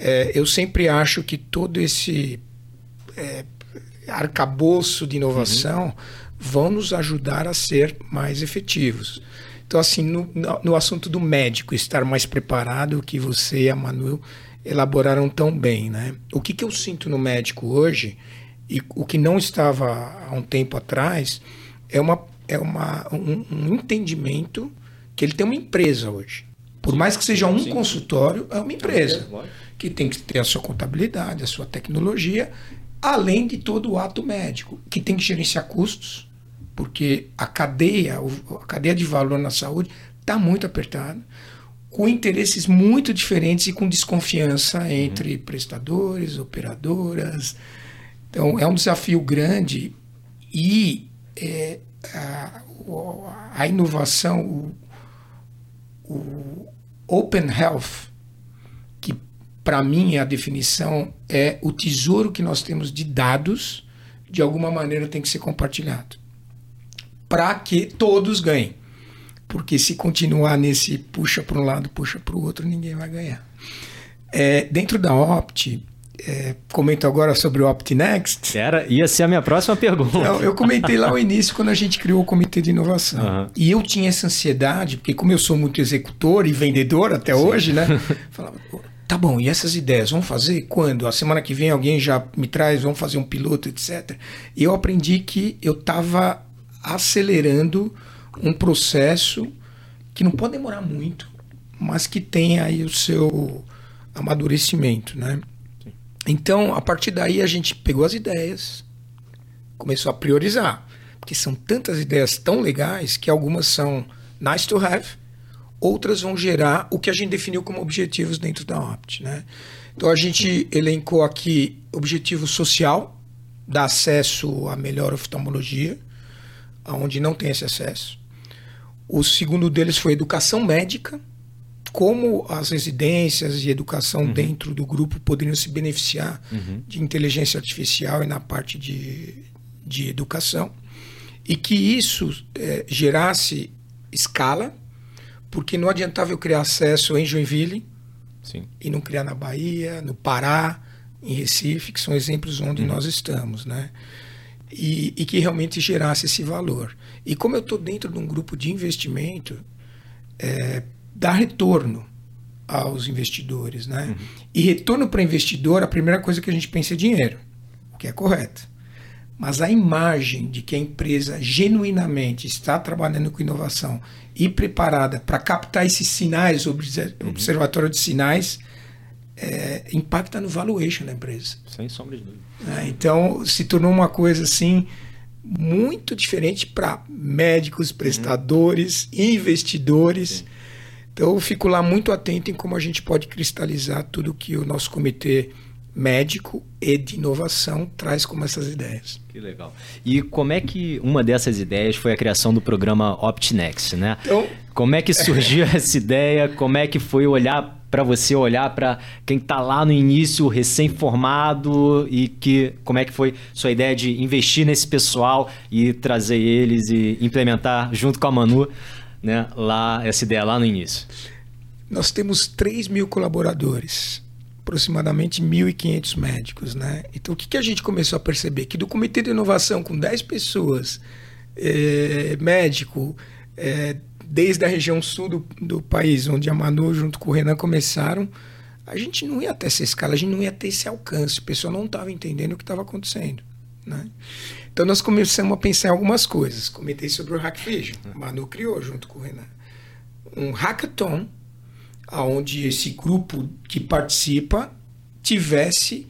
É, eu sempre acho que todo esse é, arcabouço de inovação uhum. vão nos ajudar a ser mais efetivos. Então, assim, no, no assunto do médico estar mais preparado, que você e a Manu elaboraram tão bem, né? O que, que eu sinto no médico hoje e o que não estava há um tempo atrás é, uma, é uma, um, um entendimento que ele tem uma empresa hoje. Por mais que seja um sim. consultório, é uma empresa que tem que ter a sua contabilidade, a sua tecnologia, além de todo o ato médico, que tem que gerenciar custos, porque a cadeia, a cadeia de valor na saúde está muito apertada com interesses muito diferentes e com desconfiança uhum. entre uhum. prestadores, operadoras. Então, é um desafio grande e é, a, a, inovação, o, o Open Health, para mim a definição é o tesouro que nós temos de dados, de alguma maneira tem que ser compartilhado para que todos ganhem. Porque se continuar nesse puxa para um lado, puxa para o outro, ninguém vai ganhar. É, dentro da Opt, é, comento agora sobre o OptNext. Era, ia ser a minha próxima pergunta. Eu, eu comentei lá no início, quando a gente criou o comitê de inovação. Uhum. E eu tinha essa ansiedade, porque como eu sou muito executor e vendedor até Sim. hoje, né? Falava, tá bom, e essas ideias, vamos fazer quando? A semana que vem alguém já me traz, vamos fazer um piloto, etc. E eu aprendi que eu estava acelerando um processo que não pode demorar muito, mas que tem aí o seu amadurecimento, né? Então, a partir daí a gente pegou as ideias, começou a priorizar, porque são tantas ideias tão legais que algumas são nice to have, outras vão gerar o que a gente definiu como objetivos dentro da Opt, né? Então a gente elencou aqui objetivo social, dar acesso a melhor oftalmologia, aonde não tem esse acesso. O segundo deles foi educação médica, como as residências e educação uhum. dentro do grupo poderiam se beneficiar uhum. de inteligência artificial e na parte de, de educação. E que isso é, gerasse escala, porque não adiantava eu criar acesso em Joinville Sim. e não criar na Bahia, no Pará, em Recife, que são exemplos onde uhum. nós estamos, né? e, e que realmente gerasse esse valor. E como eu estou dentro de um grupo de investimento, é, dá retorno aos investidores, né? Uhum. E retorno para investidor, a primeira coisa que a gente pensa é dinheiro, o que é correto. Mas a imagem de que a empresa genuinamente está trabalhando com inovação e preparada para captar esses sinais, uhum. observatório de sinais, é, impacta no valuation da empresa. Sem sombra de dúvida. É, então, se tornou uma coisa assim muito diferente para médicos, prestadores, uhum. investidores. Sim. Então, eu fico lá muito atento em como a gente pode cristalizar tudo que o nosso comitê médico e de inovação traz como essas ideias. Que legal. E como é que uma dessas ideias foi a criação do programa OptNext, né? Então, como é que surgiu essa ideia? Como é que foi olhar para você olhar para quem está lá no início, recém-formado e que como é que foi sua ideia de investir nesse pessoal e trazer eles e implementar junto com a Manu, né, lá essa ideia lá no início? Nós temos 3 mil colaboradores, aproximadamente 1.500 médicos, né? Então o que, que a gente começou a perceber? Que do comitê de inovação com 10 pessoas, é, médico, é, desde a região sul do, do país, onde a Manu junto com o Renan começaram, a gente não ia ter essa escala, a gente não ia ter esse alcance. O pessoal não estava entendendo o que estava acontecendo. Né? Então nós começamos a pensar em algumas coisas. Comentei sobre o Hackvision. A Manu criou junto com o Renan. Um hackathon, onde esse grupo que participa tivesse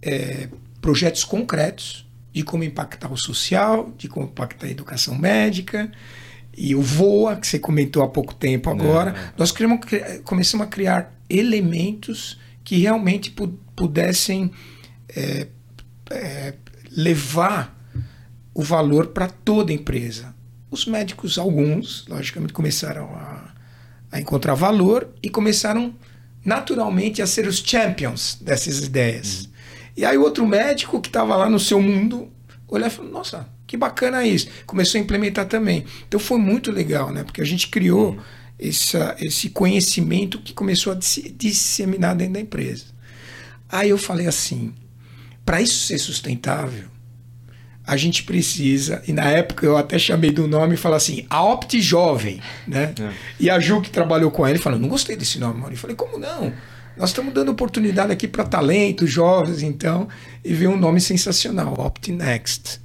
é, projetos concretos de como impactar o social, de como impactar a educação médica, e o VOA, que você comentou há pouco tempo agora, é. nós criamos, começamos a criar elementos que realmente pu pudessem é, é, levar o valor para toda a empresa. Os médicos, alguns, logicamente, começaram a, a encontrar valor e começaram naturalmente a ser os champions dessas ideias. Uhum. E aí, outro médico que estava lá no seu mundo olhar e falar: Nossa, que bacana isso. Começou a implementar também. Então foi muito legal, né? Porque a gente criou uhum. essa, esse conhecimento que começou a disseminar dentro da empresa. Aí eu falei assim: para isso ser sustentável, a gente precisa, e na época eu até chamei do nome e falei assim, a Opt Jovem, né? É. E a Ju que trabalhou com ele falou, não gostei desse nome, mano. Eu falei, como não? Nós estamos dando oportunidade aqui para talentos, jovens, então, e veio um nome sensacional, Opt Next.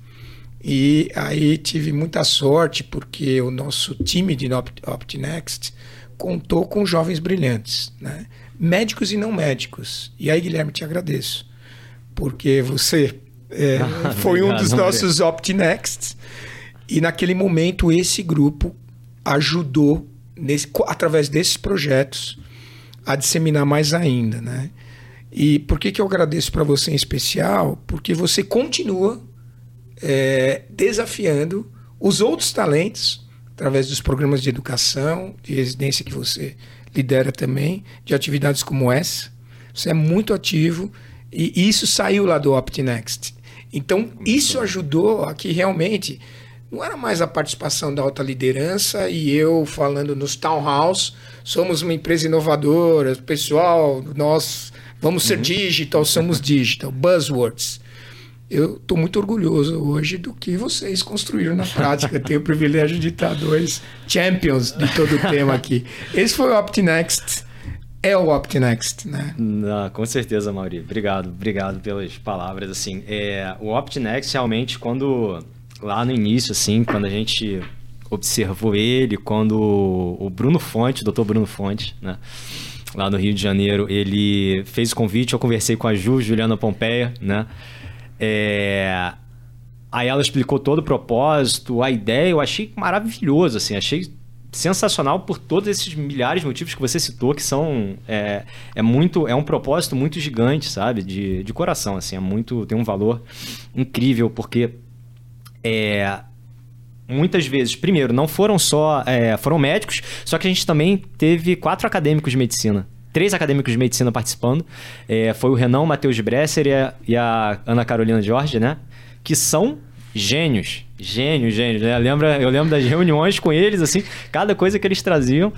E aí tive muita sorte, porque o nosso time de Opt Next contou com jovens brilhantes, né? médicos e não médicos. E aí, Guilherme, te agradeço, porque você é, ah, foi um dos nossos Opt Next. E naquele momento, esse grupo ajudou, nesse, através desses projetos, a disseminar mais ainda. Né? E por que, que eu agradeço para você em especial? Porque você continua é, desafiando os outros talentos através dos programas de educação, de residência que você lidera também, de atividades como essa. Você é muito ativo e isso saiu lá do OptNext. Então, isso ajudou a que realmente não era mais a participação da alta liderança e eu falando nos townhouse, somos uma empresa inovadora, pessoal, nós vamos ser uhum. digital, somos digital, buzzwords. Eu estou muito orgulhoso hoje do que vocês construíram na prática. Tenho o privilégio de estar dois champions de todo o tema aqui. Esse foi o OptiNext é o OptNext, né? Não, com certeza, Mauri. Obrigado, obrigado pelas palavras. Assim, é, o OptNext realmente, quando lá no início, assim, quando a gente observou ele, quando o Bruno Fonte, o Dr. Bruno Fonte, né? Lá no Rio de Janeiro, ele fez o convite, eu conversei com a Ju, Juliana Pompeia, né? É... Aí ela explicou todo o propósito, a ideia, eu achei maravilhoso, assim, achei sensacional por todos esses milhares de motivos que você citou, que são é, é muito é um propósito muito gigante, sabe, de, de coração, assim, é muito tem um valor incrível porque é, muitas vezes, primeiro, não foram só é, foram médicos, só que a gente também teve quatro acadêmicos de medicina. Três acadêmicos de medicina participando. É, foi o Renan, o Matheus Bresser e a, e a Ana Carolina Jorge, né? Que são gênios, gênios, gênios. Né? Lembra, eu lembro das reuniões com eles, assim, cada coisa que eles traziam.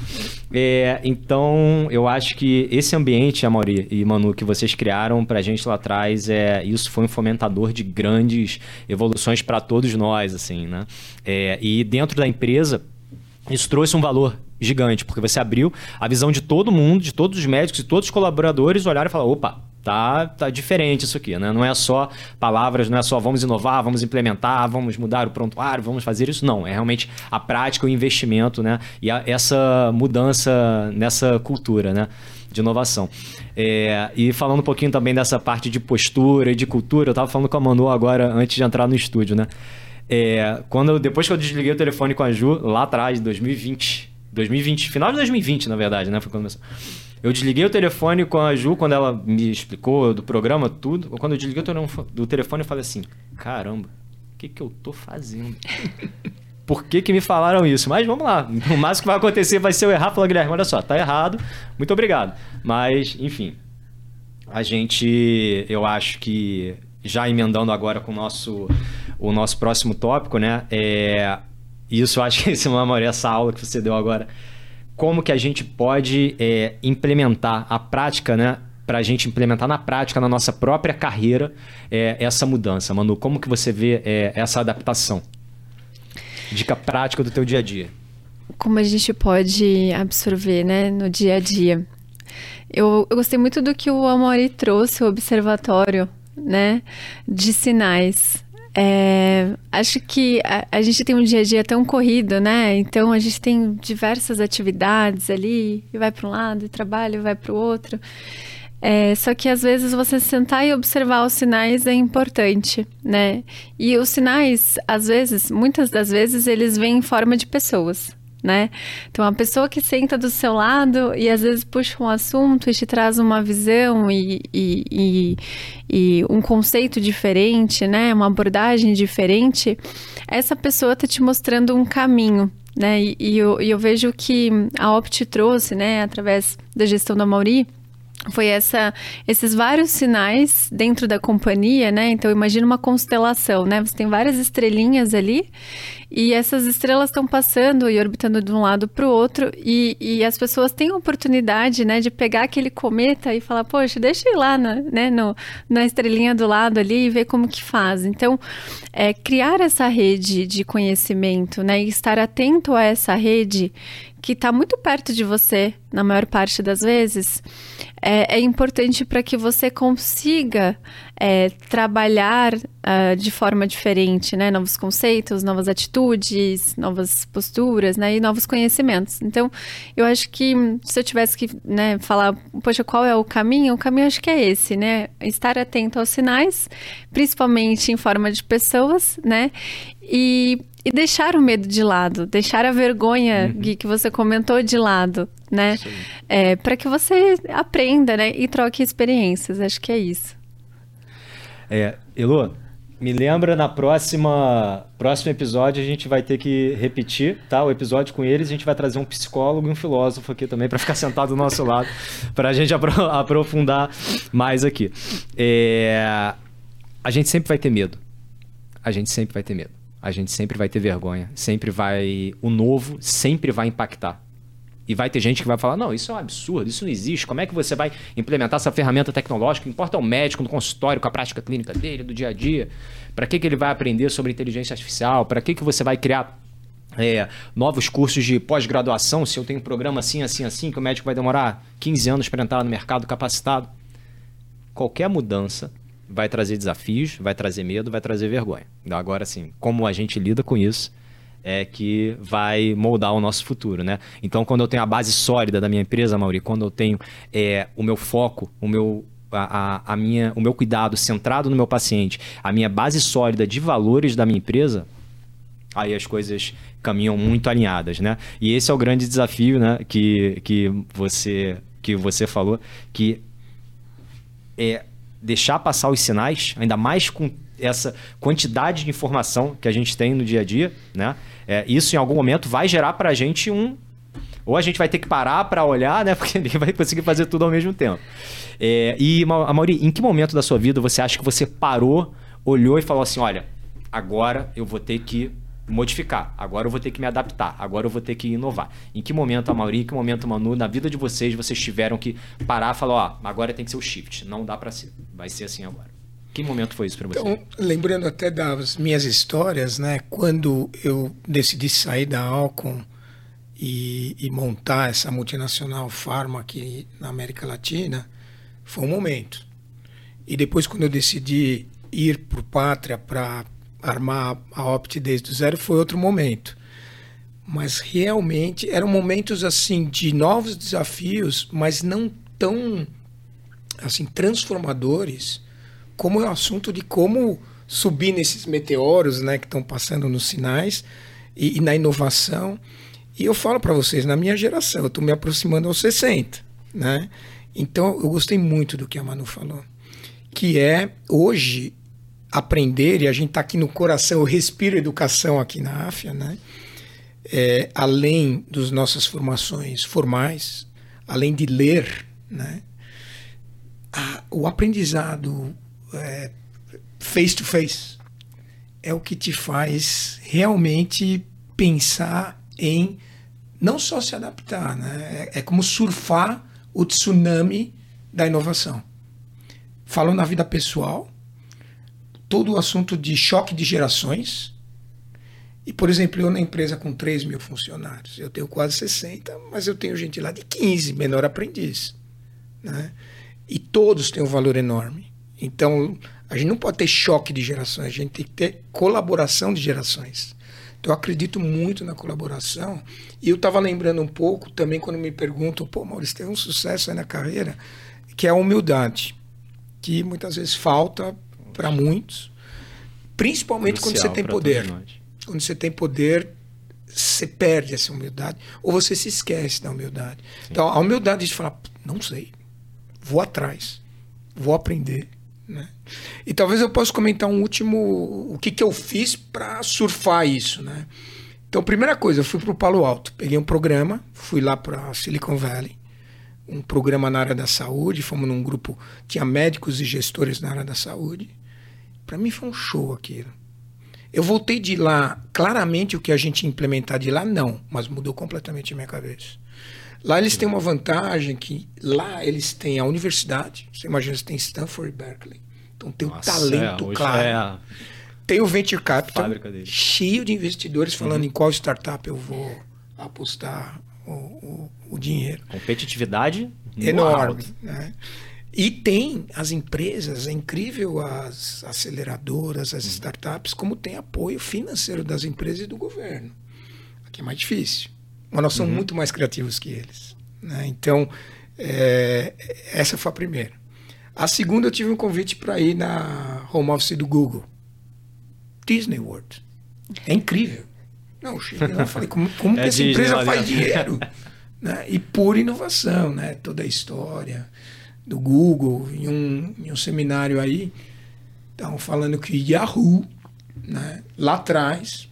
É, então, eu acho que esse ambiente, Amaury e Manu, que vocês criaram para a gente lá atrás, é, isso foi um fomentador de grandes evoluções para todos nós, assim, né? É, e dentro da empresa, isso trouxe um valor gigante, porque você abriu a visão de todo mundo, de todos os médicos e todos os colaboradores olharam e falaram, opa, tá, tá diferente isso aqui, né? Não é só palavras, não é só vamos inovar, vamos implementar, vamos mudar o prontuário, vamos fazer isso. Não, é realmente a prática, o investimento, né? E a, essa mudança nessa cultura, né? De inovação. É, e falando um pouquinho também dessa parte de postura e de cultura, eu estava falando com a Manu agora, antes de entrar no estúdio, né? É, quando, depois que eu desliguei o telefone com a Ju, lá atrás, 2020, 2020, final de 2020, na verdade, né? Foi quando começou. Eu desliguei o telefone com a Ju quando ela me explicou do programa, tudo. Quando eu desliguei o telefone, eu falei assim: caramba, o que, que eu tô fazendo? Por que, que me falaram isso? Mas vamos lá. O máximo que vai acontecer vai ser eu errar falar, Guilherme, olha só, tá errado. Muito obrigado. Mas, enfim. A gente, eu acho que já emendando agora com o nosso, o nosso próximo tópico, né? É, isso acho que esse é essa aula que você deu agora como que a gente pode é, implementar a prática, né? Para a gente implementar na prática, na nossa própria carreira, é, essa mudança. Manu, como que você vê é, essa adaptação? Dica prática do teu dia a dia. Como a gente pode absorver né, no dia a dia. Eu, eu gostei muito do que o Amori trouxe, o observatório né, de sinais. É, acho que a, a, gente tem um dia a dia tão corrido, né? Então a gente tem diversas atividades ali, e vai para um lado, e trabalha, e vai para o outro. É, só que às vezes você sentar e observar os sinais é importante, né? E os sinais, às vezes, muitas das vezes, eles vêm em forma de pessoas. Né? Então, a pessoa que senta do seu lado e às vezes puxa um assunto e te traz uma visão e, e, e, e um conceito diferente, né? Uma abordagem diferente, essa pessoa está te mostrando um caminho. Né? E, eu, eu, vejo que a Opt trouxe, né, através da gestão da Mauri, foi essa, esses vários sinais dentro da companhia, né? Então imagina uma constelação, né? Você tem várias estrelinhas ali e essas estrelas estão passando e orbitando de um lado para o outro e, e, as pessoas têm a oportunidade, né, de pegar aquele cometa e falar, poxa, deixa eu ir lá na, né, no, na estrelinha do lado ali e ver como que faz. Então, é, criar essa rede de conhecimento, né, e estar atento a essa rede que está muito perto de você, na maior parte das vezes, é, é importante para que você consiga é, trabalhar uh, de forma diferente, né? Novos conceitos, novas atitudes, novas posturas, né? E novos conhecimentos. Então, eu acho que se eu tivesse que né, falar, poxa, qual é o caminho? O caminho acho que é esse, né? Estar atento aos sinais, principalmente em forma de pessoas, né? E e deixar o medo de lado, deixar a vergonha, uhum. Gui, que você comentou de lado, né? É, para que você aprenda, né? E troque experiências. Acho que é isso. É, Elo, me lembra na próxima próximo episódio a gente vai ter que repetir, tá? O episódio com eles, a gente vai trazer um psicólogo e um filósofo aqui também para ficar sentado do nosso lado, para a gente apro aprofundar mais aqui. É, a gente sempre vai ter medo. A gente sempre vai ter medo a gente sempre vai ter vergonha, sempre vai. O novo sempre vai impactar. E vai ter gente que vai falar: não, isso é um absurdo, isso não existe. Como é que você vai implementar essa ferramenta tecnológica? Importa o médico no consultório com a prática clínica dele, do dia a dia. Para que, que ele vai aprender sobre inteligência artificial? Para que, que você vai criar é, novos cursos de pós-graduação? Se eu tenho um programa assim, assim, assim, que o médico vai demorar 15 anos para entrar no mercado capacitado? Qualquer mudança vai trazer desafios, vai trazer medo, vai trazer vergonha. Então, agora, assim, como a gente lida com isso é que vai moldar o nosso futuro, né? Então, quando eu tenho a base sólida da minha empresa, Mauri, quando eu tenho é, o meu foco, o meu a, a, minha, o meu cuidado centrado no meu paciente, a minha base sólida de valores da minha empresa, aí as coisas caminham muito alinhadas, né? E esse é o grande desafio, né? Que, que você que você falou, que é deixar passar os sinais, ainda mais com essa quantidade de informação que a gente tem no dia a dia, né? É, isso em algum momento vai gerar para a gente um ou a gente vai ter que parar para olhar, né? Porque ninguém vai conseguir fazer tudo ao mesmo tempo. É, e, Mauri, em que momento da sua vida você acha que você parou, olhou e falou assim: olha, agora eu vou ter que modificar. Agora eu vou ter que me adaptar. Agora eu vou ter que inovar. Em que momento a Mauri, em que momento Manu, na vida de vocês, vocês tiveram que parar e falar, ó, agora tem que ser o shift. Não dá para ser. Vai ser assim agora. Que momento foi isso para você? Então, lembrando até das minhas histórias, né? Quando eu decidi sair da Alcon e, e montar essa multinacional Pharma aqui na América Latina, foi um momento. E depois, quando eu decidi ir para Pátria para armar a Opt desde o zero foi outro momento. Mas realmente eram momentos assim de novos desafios, mas não tão assim transformadores como o assunto de como subir nesses meteoros, né, que estão passando nos sinais e, e na inovação. E eu falo para vocês, na minha geração, eu estou me aproximando aos 60, né? Então eu gostei muito do que a Manu falou, que é hoje aprender, e a gente está aqui no coração, eu respiro educação aqui na AFIA, né? É, além das nossas formações formais, além de ler, né? A, o aprendizado face to face é o que te faz realmente pensar em não só se adaptar, né? é, é como surfar o tsunami da inovação. Falando na vida pessoal, todo o assunto de choque de gerações. E, por exemplo, eu na empresa com 3 mil funcionários, eu tenho quase 60, mas eu tenho gente lá de 15, menor aprendiz. Né? E todos têm um valor enorme. Então, a gente não pode ter choque de gerações, a gente tem que ter colaboração de gerações. Então, eu acredito muito na colaboração. E eu estava lembrando um pouco também quando me perguntam, pô, Maurício, tem um sucesso aí na carreira, que é a humildade, que muitas vezes falta para muitos, principalmente quando você tem poder. Quando você tem poder, você perde essa humildade ou você se esquece da humildade. Sim. Então, a humildade de falar, não sei, vou atrás, vou aprender. Né? E talvez eu possa comentar um último, o que, que eu fiz para surfar isso. Né? Então, primeira coisa, eu fui para o Palo Alto, peguei um programa, fui lá para Silicon Valley, um programa na área da saúde, fomos num grupo, tinha médicos e gestores na área da saúde. Para mim foi um show aquilo. Eu voltei de lá, claramente o que a gente implementar de lá, não, mas mudou completamente a minha cabeça. Lá eles têm uma vantagem que lá eles têm a universidade. Você imagina, você tem Stanford e Berkeley. Então tem o talento, é, claro. É tem o Venture Capital, cheio de investidores falando uhum. em qual startup eu vou apostar o, o, o dinheiro. Competitividade enorme. Né? E tem as empresas, é incrível as aceleradoras, as uhum. startups, como tem apoio financeiro das empresas e do governo. Aqui é mais difícil. Mas nós somos uhum. muito mais criativos que eles. Né? Então, é, essa foi a primeira. A segunda, eu tive um convite para ir na home office do Google. Disney World. É incrível. Não, eu cheguei lá e falei, como, como é que essa empresa faz dinheiro? né? E pura inovação, né? Toda a história do Google, em um, em um seminário aí, estavam falando que Yahoo, né, lá atrás,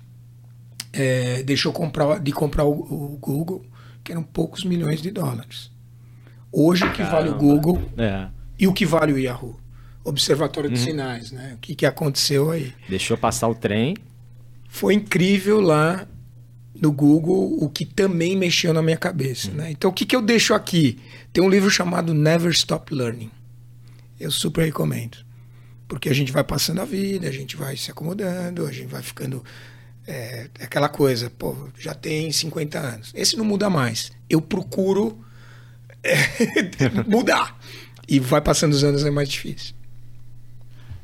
é, deixou comprar, de comprar o, o, Google, que eram poucos milhões de dólares. Hoje o que Caramba. vale o Google é. e o que vale o Yahoo. Observatório de uhum. Sinais, né? O que, que aconteceu aí? Deixou passar o trem. Foi incrível lá no Google, o que também mexeu na minha cabeça. Uhum. Né? Então, o que, que eu deixo aqui? Tem um livro chamado Never Stop Learning. Eu super recomendo. Porque a gente vai passando a vida, a gente vai se acomodando, a gente vai ficando. É, é aquela coisa, pô, já tem 50 anos. Esse não muda mais. Eu procuro é, mudar. E vai passando os anos, é mais difícil.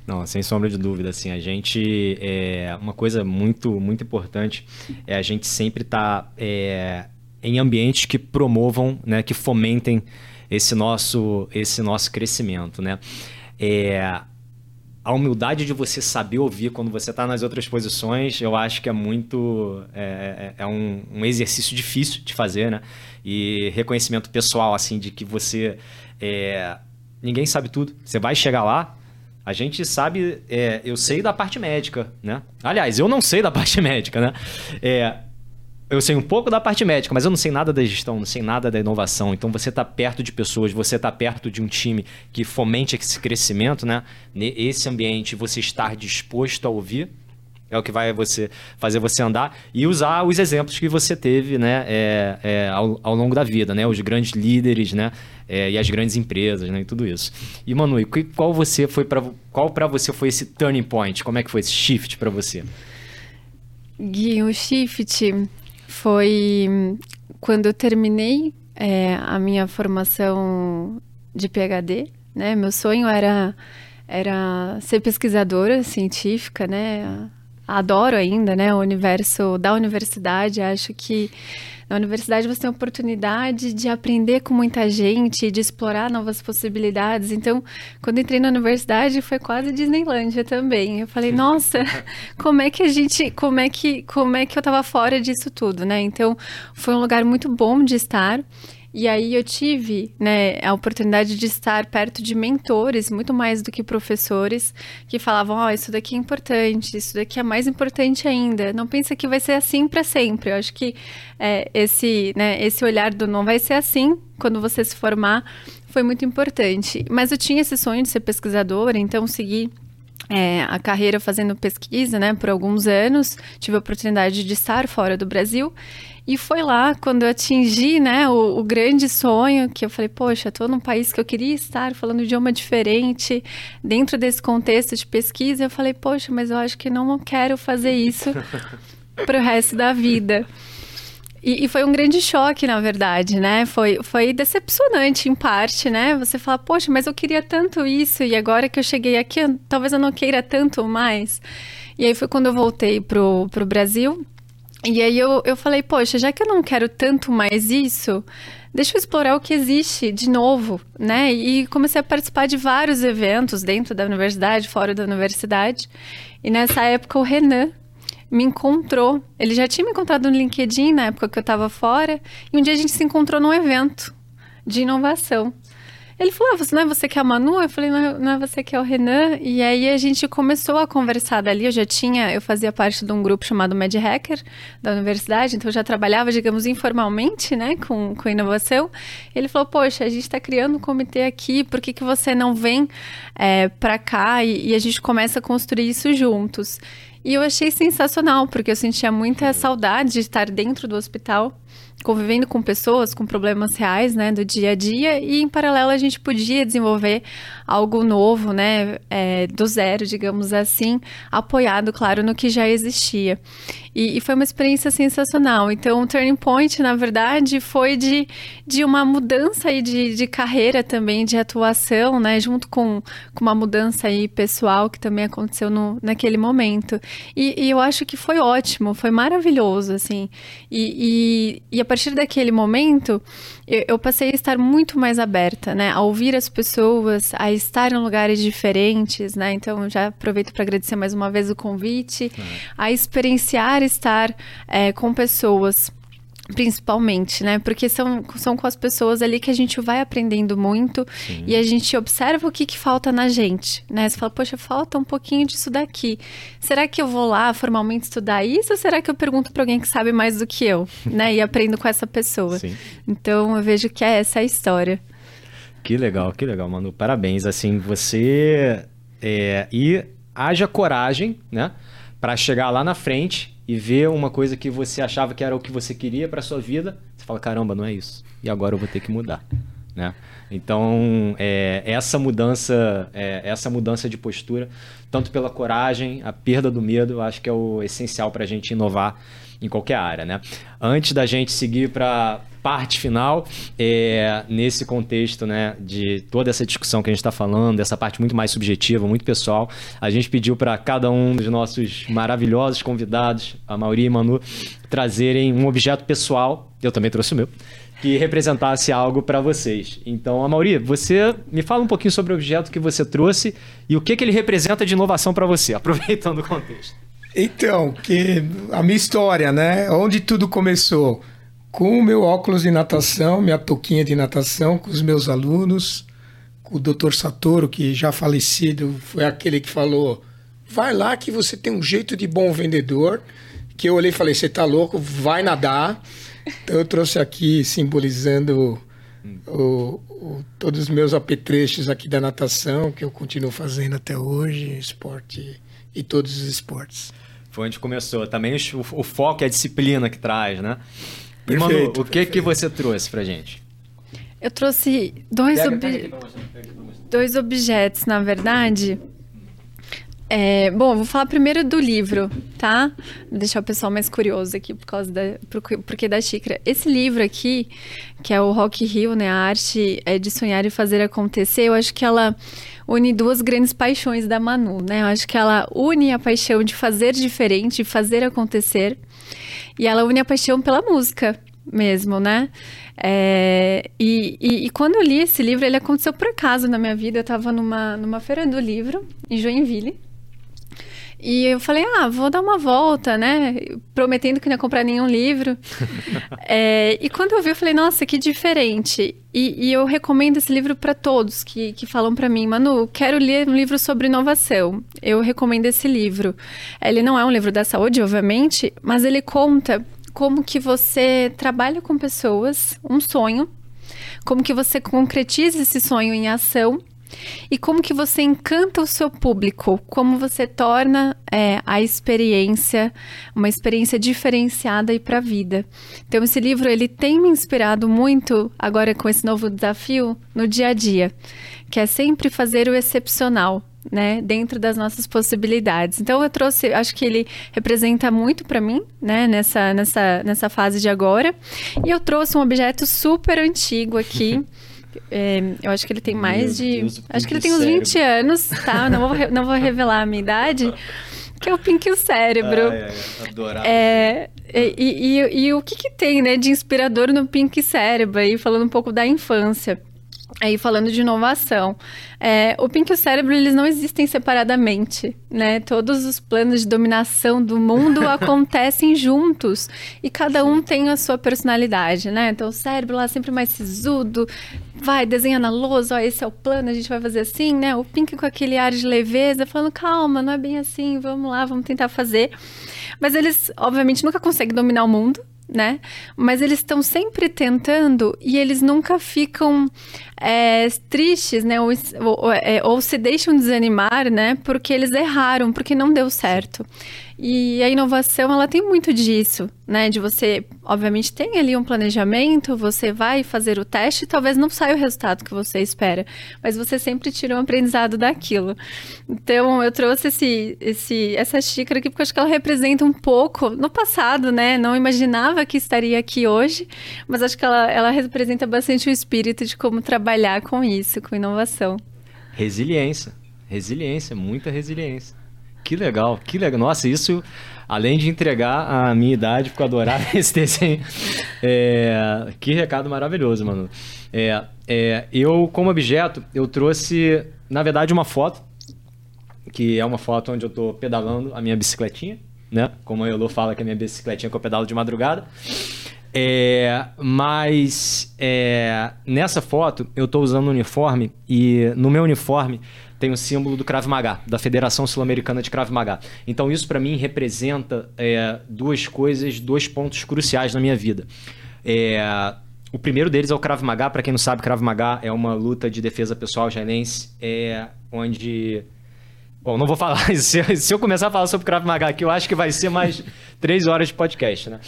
Não, sem sombra de dúvida, assim, a gente é uma coisa muito muito importante é a gente sempre estar tá, é, em ambientes que promovam, né, que fomentem esse nosso esse nosso crescimento, né? É, a humildade de você saber ouvir quando você está nas outras posições, eu acho que é muito é, é, é um, um, exercício difícil de fazer, né? E reconhecimento pessoal, assim, de que você é, ninguém sabe tudo. Você vai chegar lá, a gente sabe, é, eu sei da parte médica, né? Aliás, eu não sei da parte médica, né? É, eu sei um pouco da parte médica, mas eu não sei nada da gestão, não sei nada da inovação. Então você está perto de pessoas, você está perto de um time que fomente esse crescimento, né? Esse ambiente, você estar disposto a ouvir, é o que vai você fazer você andar e usar os exemplos que você teve né, é, é, ao, ao, longo da vida, né? Os grandes líderes, né? É, e as grandes empresas, né? E tudo isso. E Manu, qual você foi para qual para você foi esse turning point? Como é que foi esse shift para você? Gui, o shift foi quando eu terminei é, a minha formação de PhD, né? Meu sonho era era ser pesquisadora científica, né? Adoro ainda, né, o universo da universidade. Acho que na universidade você tem a oportunidade de aprender com muita gente, de explorar novas possibilidades. Então, quando entrei na universidade, foi quase Disneylândia também. Eu falei, nossa, como é que a gente, como é que, como é que eu estava fora disso tudo, né? Então, foi um lugar muito bom de estar. E aí eu tive né, a oportunidade de estar perto de mentores, muito mais do que professores, que falavam: Ó, oh, isso daqui é importante, isso daqui é mais importante ainda. Não pensa que vai ser assim para sempre. Eu acho que é, esse, né, esse olhar do não vai ser assim quando você se formar foi muito importante. Mas eu tinha esse sonho de ser pesquisadora, então segui é, a carreira fazendo pesquisa, né, por alguns anos. Tive a oportunidade de estar fora do Brasil e foi lá quando eu atingi, né, o, o grande sonho, que eu falei, poxa, estou num país que eu queria estar, falando um idioma diferente, dentro desse contexto de pesquisa, eu falei, poxa, mas eu acho que não quero fazer isso para o resto da vida. E, e, foi um grande choque, na verdade, né? Foi, foi decepcionante em parte, né? Você fala, poxa, mas eu queria tanto isso e agora que eu cheguei aqui, talvez eu não queira tanto mais. E aí foi quando eu voltei pro, pro Brasil e aí eu, eu falei, poxa, já que eu não quero tanto mais isso, deixa eu explorar o que existe de novo, né? E comecei a participar de vários eventos dentro da universidade, fora da universidade. E nessa época o Renan me encontrou. Ele já tinha me encontrado no LinkedIn na época que eu estava fora, e um dia a gente se encontrou num evento de inovação. Ele falou: ah, você, não é você que é a Manu? Eu falei: não é, não é você que é o Renan. E aí a gente começou a conversar dali. Eu já tinha, eu fazia parte de um grupo chamado Mad Hacker da universidade, então eu já trabalhava, digamos, informalmente, né, com, com inovação. Ele falou: poxa, a gente está criando um comitê aqui, por que, que você não vem é, para cá e, e a gente começa a construir isso juntos? E eu achei sensacional, porque eu sentia muita saudade de estar dentro do hospital convivendo com pessoas com problemas reais, né, do dia a dia, e em paralelo a gente podia desenvolver algo novo, né, é, do zero, digamos assim, apoiado, claro, no que já existia. E, e, foi uma experiência sensacional. Então, o Turning Point, na verdade, foi de, de uma mudança aí de, de carreira também, de atuação, né, junto com, com uma mudança aí pessoal que também aconteceu no, naquele momento. E, e eu acho que foi ótimo, foi maravilhoso, assim. E, e, e a partir daquele momento, eu, eu, passei a estar muito mais aberta, né? A ouvir as pessoas, a estar em lugares diferentes, né? Então, já aproveito para agradecer mais uma vez o convite, uhum. a experienciar estar é, com pessoas principalmente, né? Porque são, são com as pessoas ali que a gente vai aprendendo muito Sim. e a gente observa o que, que falta na gente, né? Você fala, poxa, falta um pouquinho disso daqui. Será que eu vou lá formalmente estudar isso ou será que eu pergunto para alguém que sabe mais do que eu, né? E aprendo com essa pessoa. Sim. Então eu vejo que é essa a história. Que legal, que legal, Manu. Parabéns. Assim, você é, e haja coragem, né? Para chegar lá na frente e ver uma coisa que você achava que era o que você queria para sua vida, você fala caramba, não é isso. E agora eu vou ter que mudar, né? Então é, essa mudança, é, essa mudança de postura, tanto pela coragem, a perda do medo, acho que é o essencial para a gente inovar em qualquer área, né? Antes da gente seguir para parte final, é, nesse contexto né, de toda essa discussão que a gente está falando, dessa parte muito mais subjetiva, muito pessoal, a gente pediu para cada um dos nossos maravilhosos convidados, a Mauri e Manu, trazerem um objeto pessoal, eu também trouxe o meu, que representasse algo para vocês. Então, a Mauri, você me fala um pouquinho sobre o objeto que você trouxe e o que, que ele representa de inovação para você, aproveitando o contexto. Então, que a minha história, né? Onde tudo começou? com o meu óculos de natação, minha touquinha de natação, com os meus alunos, com o Dr. Satoru, que já falecido, foi aquele que falou: vai lá que você tem um jeito de bom vendedor. Que eu olhei e falei: você tá louco, vai nadar. Então eu trouxe aqui simbolizando o, o, todos os meus apetrechos aqui da natação, que eu continuo fazendo até hoje, esporte e todos os esportes. Foi onde começou. Também o, o foco é a disciplina que traz, né? Perfeito, Manu, o que perfeito. que você trouxe pra gente? Eu trouxe dois, pega, ob... pega dois objetos, na verdade. É, bom, vou falar primeiro do livro, tá? Vou deixar o pessoal mais curioso aqui por causa da porque da xícara. Esse livro aqui, que é o Rock Rio, né, a arte é de sonhar e fazer acontecer, eu acho que ela une duas grandes paixões da Manu, né? Eu acho que ela une a paixão de fazer diferente, fazer acontecer, e ela une a paixão pela música mesmo, né? É, e, e, e, quando eu li esse livro, ele aconteceu por acaso na minha vida. Eu estava numa, numa feira do livro, em Joinville. E eu falei, ah, vou dar uma volta, né? Prometendo que não ia comprar nenhum livro. é, e quando eu vi, eu falei, nossa, que diferente. E, e eu recomendo esse livro para todos que, que falam para mim, Manu, quero ler um livro sobre inovação. Eu recomendo esse livro. Ele não é um livro da saúde, obviamente, mas ele conta como que você trabalha com pessoas, um sonho, como que você concretiza esse sonho em ação e como que você encanta o seu público? Como você torna é, a experiência uma experiência diferenciada e para a vida? Então esse livro ele tem me inspirado muito agora com esse novo desafio no dia a dia, que é sempre fazer o excepcional, né, dentro das nossas possibilidades. Então eu trouxe, acho que ele representa muito para mim, né, nessa, nessa, nessa fase de agora. E eu trouxe um objeto super antigo aqui. É, eu acho que ele tem mais Meu de. Deus, acho que ele tem uns 20 anos, tá? Não vou, não vou revelar a minha idade. Que é o Pink o Cérebro. Ai, adorava. É, e, e, e, e, o que, que tem, né, de inspirador no Pink Cérebro? Aí, falando um pouco da infância. Aí falando de inovação, é, o Pink e o cérebro eles não existem separadamente, né? Todos os planos de dominação do mundo acontecem juntos e cada um tem a sua personalidade, né? Então o cérebro lá sempre mais sisudo, vai desenha na lousa, ó, esse é o plano, a gente vai fazer assim, né? O Pink com aquele ar de leveza, falando calma, não é bem assim, vamos lá, vamos tentar fazer. Mas eles, obviamente, nunca conseguem dominar o mundo, né? Mas eles estão sempre tentando e eles nunca ficam é, tristes, né? Ou, ou, é, ou, se deixam desanimar, né? Porque eles erraram, porque não deu certo. E a inovação, ela tem muito disso, né? De você, obviamente, tem ali um planejamento, você vai fazer o teste, talvez não saia o resultado que você espera, mas você sempre tira um aprendizado daquilo. Então, eu trouxe esse, esse, essa xícara aqui porque eu acho que ela representa um pouco no passado, né? Não imaginava que estaria aqui hoje, mas acho que ela, ela representa bastante o espírito de como trabalhar com isso, com inovação. Resiliência. Resiliência, muita resiliência. Que legal, que legal. Nossa, isso, além de entregar a minha idade, porque eu adorava esse desenho. É, que recado maravilhoso, mano. É, é, eu, como objeto, eu trouxe, na verdade, uma foto, que é uma foto onde eu estou pedalando a minha bicicletinha, né? Como a Elô fala que a minha bicicletinha que eu pedalo de madrugada. É, mas é, nessa foto eu estou usando um uniforme e no meu uniforme tem o símbolo do Krav Maga, da Federação Sul-Americana de Krav Maga. Então isso para mim representa é, duas coisas, dois pontos cruciais na minha vida. É, o primeiro deles é o Krav Maga. Para quem não sabe, Krav Maga é uma luta de defesa pessoal israelense, é, onde Bom, não vou falar. Se, se, eu começar a falar sobre Krav Maga aqui, eu acho que vai ser mais três horas de podcast, né?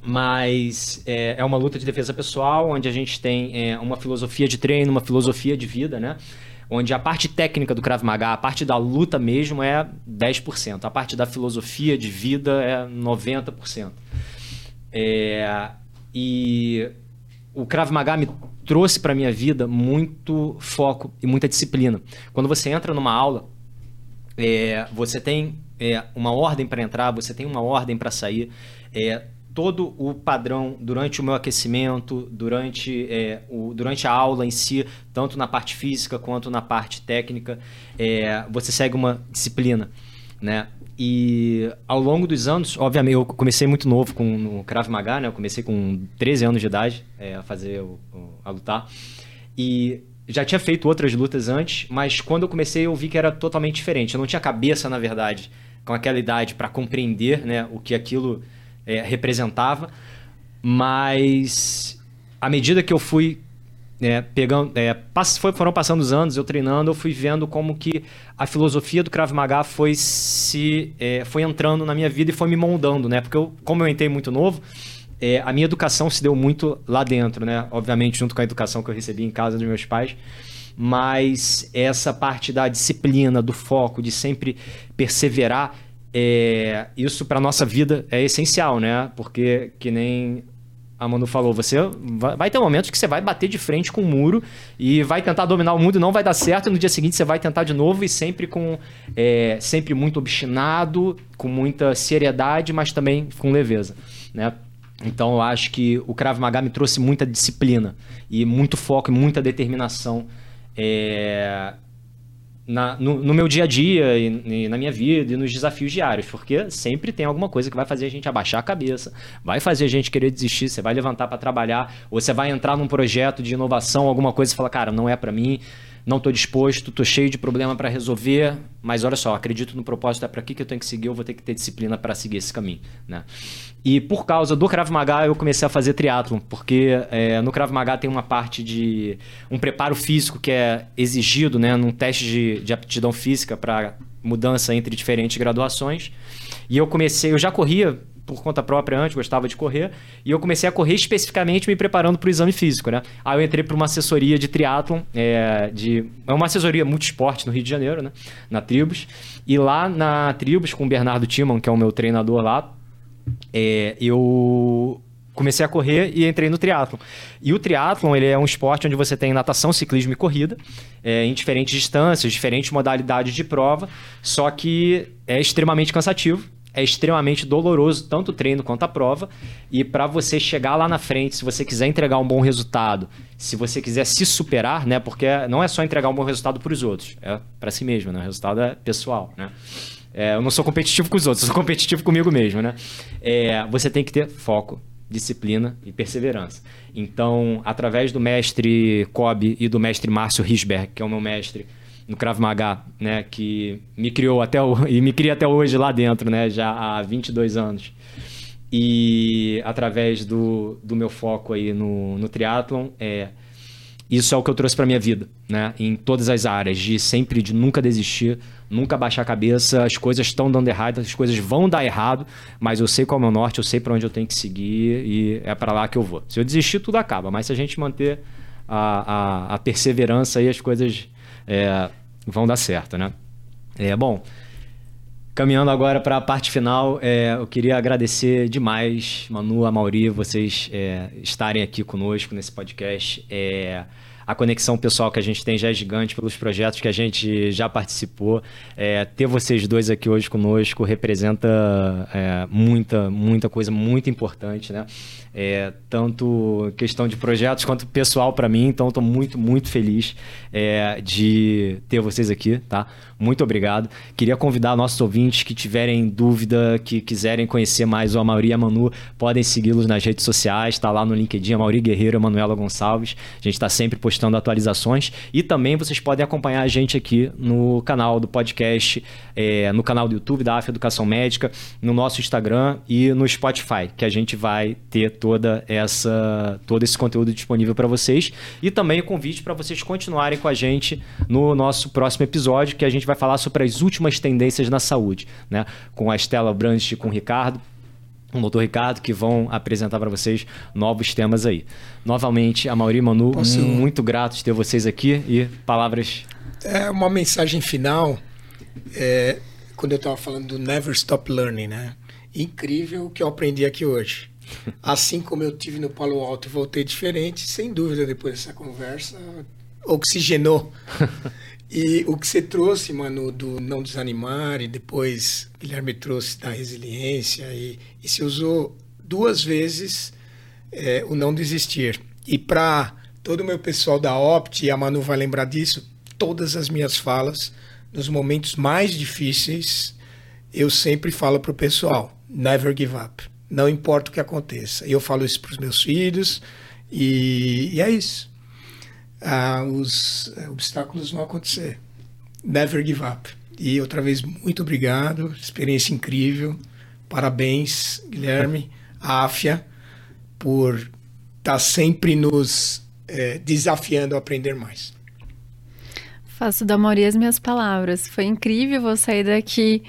Mas é, é uma luta de defesa pessoal, onde a gente tem é, uma filosofia de treino, uma filosofia de vida, né? Onde a parte técnica do Krav Maga, a parte da luta mesmo é 10%, a parte da filosofia de vida é 90%. É, e o Krav Maga me trouxe para minha vida muito foco e muita disciplina. Quando você entra numa aula, é, você tem é, uma ordem para entrar, você tem uma ordem para sair. É, todo o padrão durante o meu aquecimento, durante, é, o, durante a aula em si, tanto na parte física quanto na parte técnica, é, você segue uma disciplina, né? E ao longo dos anos, obviamente, eu comecei muito novo com o Krav Maga, né? Eu comecei com 13 anos de idade é, a fazer, o, a lutar. E já tinha feito outras lutas antes, mas quando eu comecei eu vi que era totalmente diferente. Eu não tinha cabeça, na verdade, com aquela idade para compreender né, o que aquilo é, representava, mas à medida que eu fui é, pegando, é, pass foram passando os anos, eu treinando, eu fui vendo como que a filosofia do Krav Maga foi se é, foi entrando na minha vida e foi me moldando, né? Porque eu, como eu entrei muito novo, é, a minha educação se deu muito lá dentro, né? Obviamente junto com a educação que eu recebi em casa dos meus pais, mas essa parte da disciplina, do foco, de sempre perseverar é, isso para nossa vida é essencial, né? Porque, que nem a Manu falou, você vai ter momentos que você vai bater de frente com o um muro e vai tentar dominar o mundo e não vai dar certo. E no dia seguinte você vai tentar de novo e sempre com é, sempre muito obstinado, com muita seriedade, mas também com leveza, né? Então eu acho que o Krav Maga me trouxe muita disciplina e muito foco e muita determinação. É, na, no, no, meu dia a dia e, e, na minha vida e nos desafios diários, porque sempre tem alguma coisa que vai fazer a gente abaixar a cabeça, vai fazer a gente querer desistir, você vai levantar para trabalhar, ou você vai entrar num projeto de inovação, alguma coisa e falar, cara, não é para mim, não estou disposto, estou cheio de problema para resolver, mas olha só, acredito no propósito, é para aqui que eu tenho que seguir, eu vou ter que ter disciplina para seguir esse caminho, né? E por causa do Krav Maga eu comecei a fazer triatlon, porque é, no Krav Maga tem uma parte de um preparo físico que é exigido, né, num teste de, de aptidão física para mudança entre diferentes graduações. E eu comecei, eu já corria por conta própria antes, gostava de correr, e eu comecei a correr especificamente me preparando para o exame físico, né? Aí eu entrei para uma assessoria de triatlon, é, de, é uma assessoria multisporte no Rio de Janeiro, né? Na Tribos. E lá na Tribos, com o Bernardo Timon, que é o meu treinador lá, é, eu comecei a correr e entrei no triatlon. E o triatlon ele é um esporte onde você tem natação, ciclismo e corrida, é, em diferentes distâncias, diferentes modalidades de prova, só que é extremamente cansativo é extremamente doloroso, tanto o treino quanto a prova. E para você chegar lá na frente, se você quiser entregar um bom resultado, se você quiser se superar, né? Porque não é só entregar um bom resultado para os outros, é para si mesmo, né? O resultado é pessoal, né? É, eu não sou competitivo com os outros, eu sou competitivo comigo mesmo, né? É, você tem que ter foco, disciplina e perseverança. Então, através do mestre Kobe e do mestre Márcio Risberg, que é o meu mestre no Krav Maga, né, que me criou até o, e me cria até hoje lá dentro, né, já há 22 anos. E através do, do meu foco aí no, no triatlon, é, isso é o que eu trouxe para minha vida, né, em todas as áreas, de sempre de nunca desistir, nunca baixar a cabeça, as coisas estão dando errado, as coisas vão dar errado, mas eu sei qual é o meu norte, eu sei para onde eu tenho que seguir e é para lá que eu vou. Se eu desistir, tudo acaba, mas se a gente manter a, a, a perseverança aí, as coisas é, vão dar certo, né? É, bom, caminhando agora para a parte final, é, eu queria agradecer demais, Manu, a Mauri, vocês é, estarem aqui conosco nesse podcast. É, a conexão pessoal que a gente tem já é gigante pelos projetos que a gente já participou. É, ter vocês dois aqui hoje conosco representa é, muita, muita coisa muito importante, né? É, tanto questão de projetos quanto pessoal para mim. Então, estou muito, muito feliz é, de ter vocês aqui, tá? Muito obrigado. Queria convidar nossos ouvintes que tiverem dúvida, que quiserem conhecer mais o Amauri e a Manu, podem segui-los nas redes sociais, está lá no LinkedIn, Amauri Guerreiro e Manuela Gonçalves. A gente está sempre postando atualizações e também vocês podem acompanhar a gente aqui no canal do podcast, é, no canal do YouTube da AF Educação Médica, no nosso Instagram e no Spotify, que a gente vai ter toda essa todo esse conteúdo disponível para vocês e também o convite para vocês continuarem com a gente no nosso próximo episódio, que a gente vai falar sobre as últimas tendências na saúde, né? Com a Estela Brandt e com o Ricardo o doutor Ricardo, que vão apresentar para vocês novos temas aí. Novamente, a Mauri Manu, Posso... muito grato de ter vocês aqui e palavras. É uma mensagem final. É, quando eu estava falando do Never Stop Learning, né? Incrível o que eu aprendi aqui hoje. Assim como eu tive no Palo Alto e voltei diferente, sem dúvida, depois dessa conversa, oxigenou. E o que você trouxe, mano, do não desanimar, e depois Guilherme trouxe da resiliência, e, e se usou duas vezes é, o não desistir. E para todo o meu pessoal da Opt, e a Manu vai lembrar disso, todas as minhas falas, nos momentos mais difíceis, eu sempre falo para o pessoal: never give up. Não importa o que aconteça. Eu falo isso para os meus filhos, e, e é isso ah, os eh, obstáculos vão acontecer. Never give up. E outra vez, muito obrigado. Experiência incrível. Parabéns, Guilherme, Áfia, por estar tá sempre nos é, desafiando a aprender mais. Faço da maioria as minhas palavras. Foi incrível vou sair daqui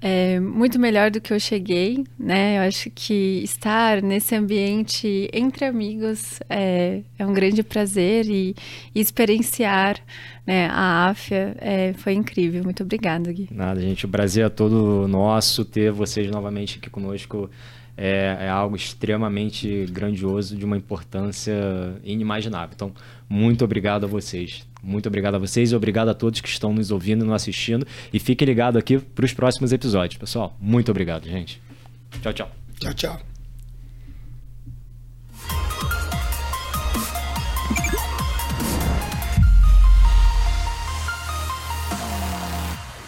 é, muito melhor do que eu cheguei, né? Eu acho que estar nesse ambiente entre amigos é, é um grande prazer e, e experienciar né, a AFIA é, foi incrível. Muito obrigada, Gui. Nada, gente. O Brasil é todo nosso. Ter vocês novamente aqui conosco é, é, algo extremamente grandioso, de uma importância inimaginável. Então, muito obrigado a vocês. Muito obrigado a vocês e obrigado a todos que estão nos ouvindo e nos assistindo. E fique ligado aqui para os próximos episódios, pessoal. Muito obrigado, gente. Tchau, tchau. Tchau, tchau.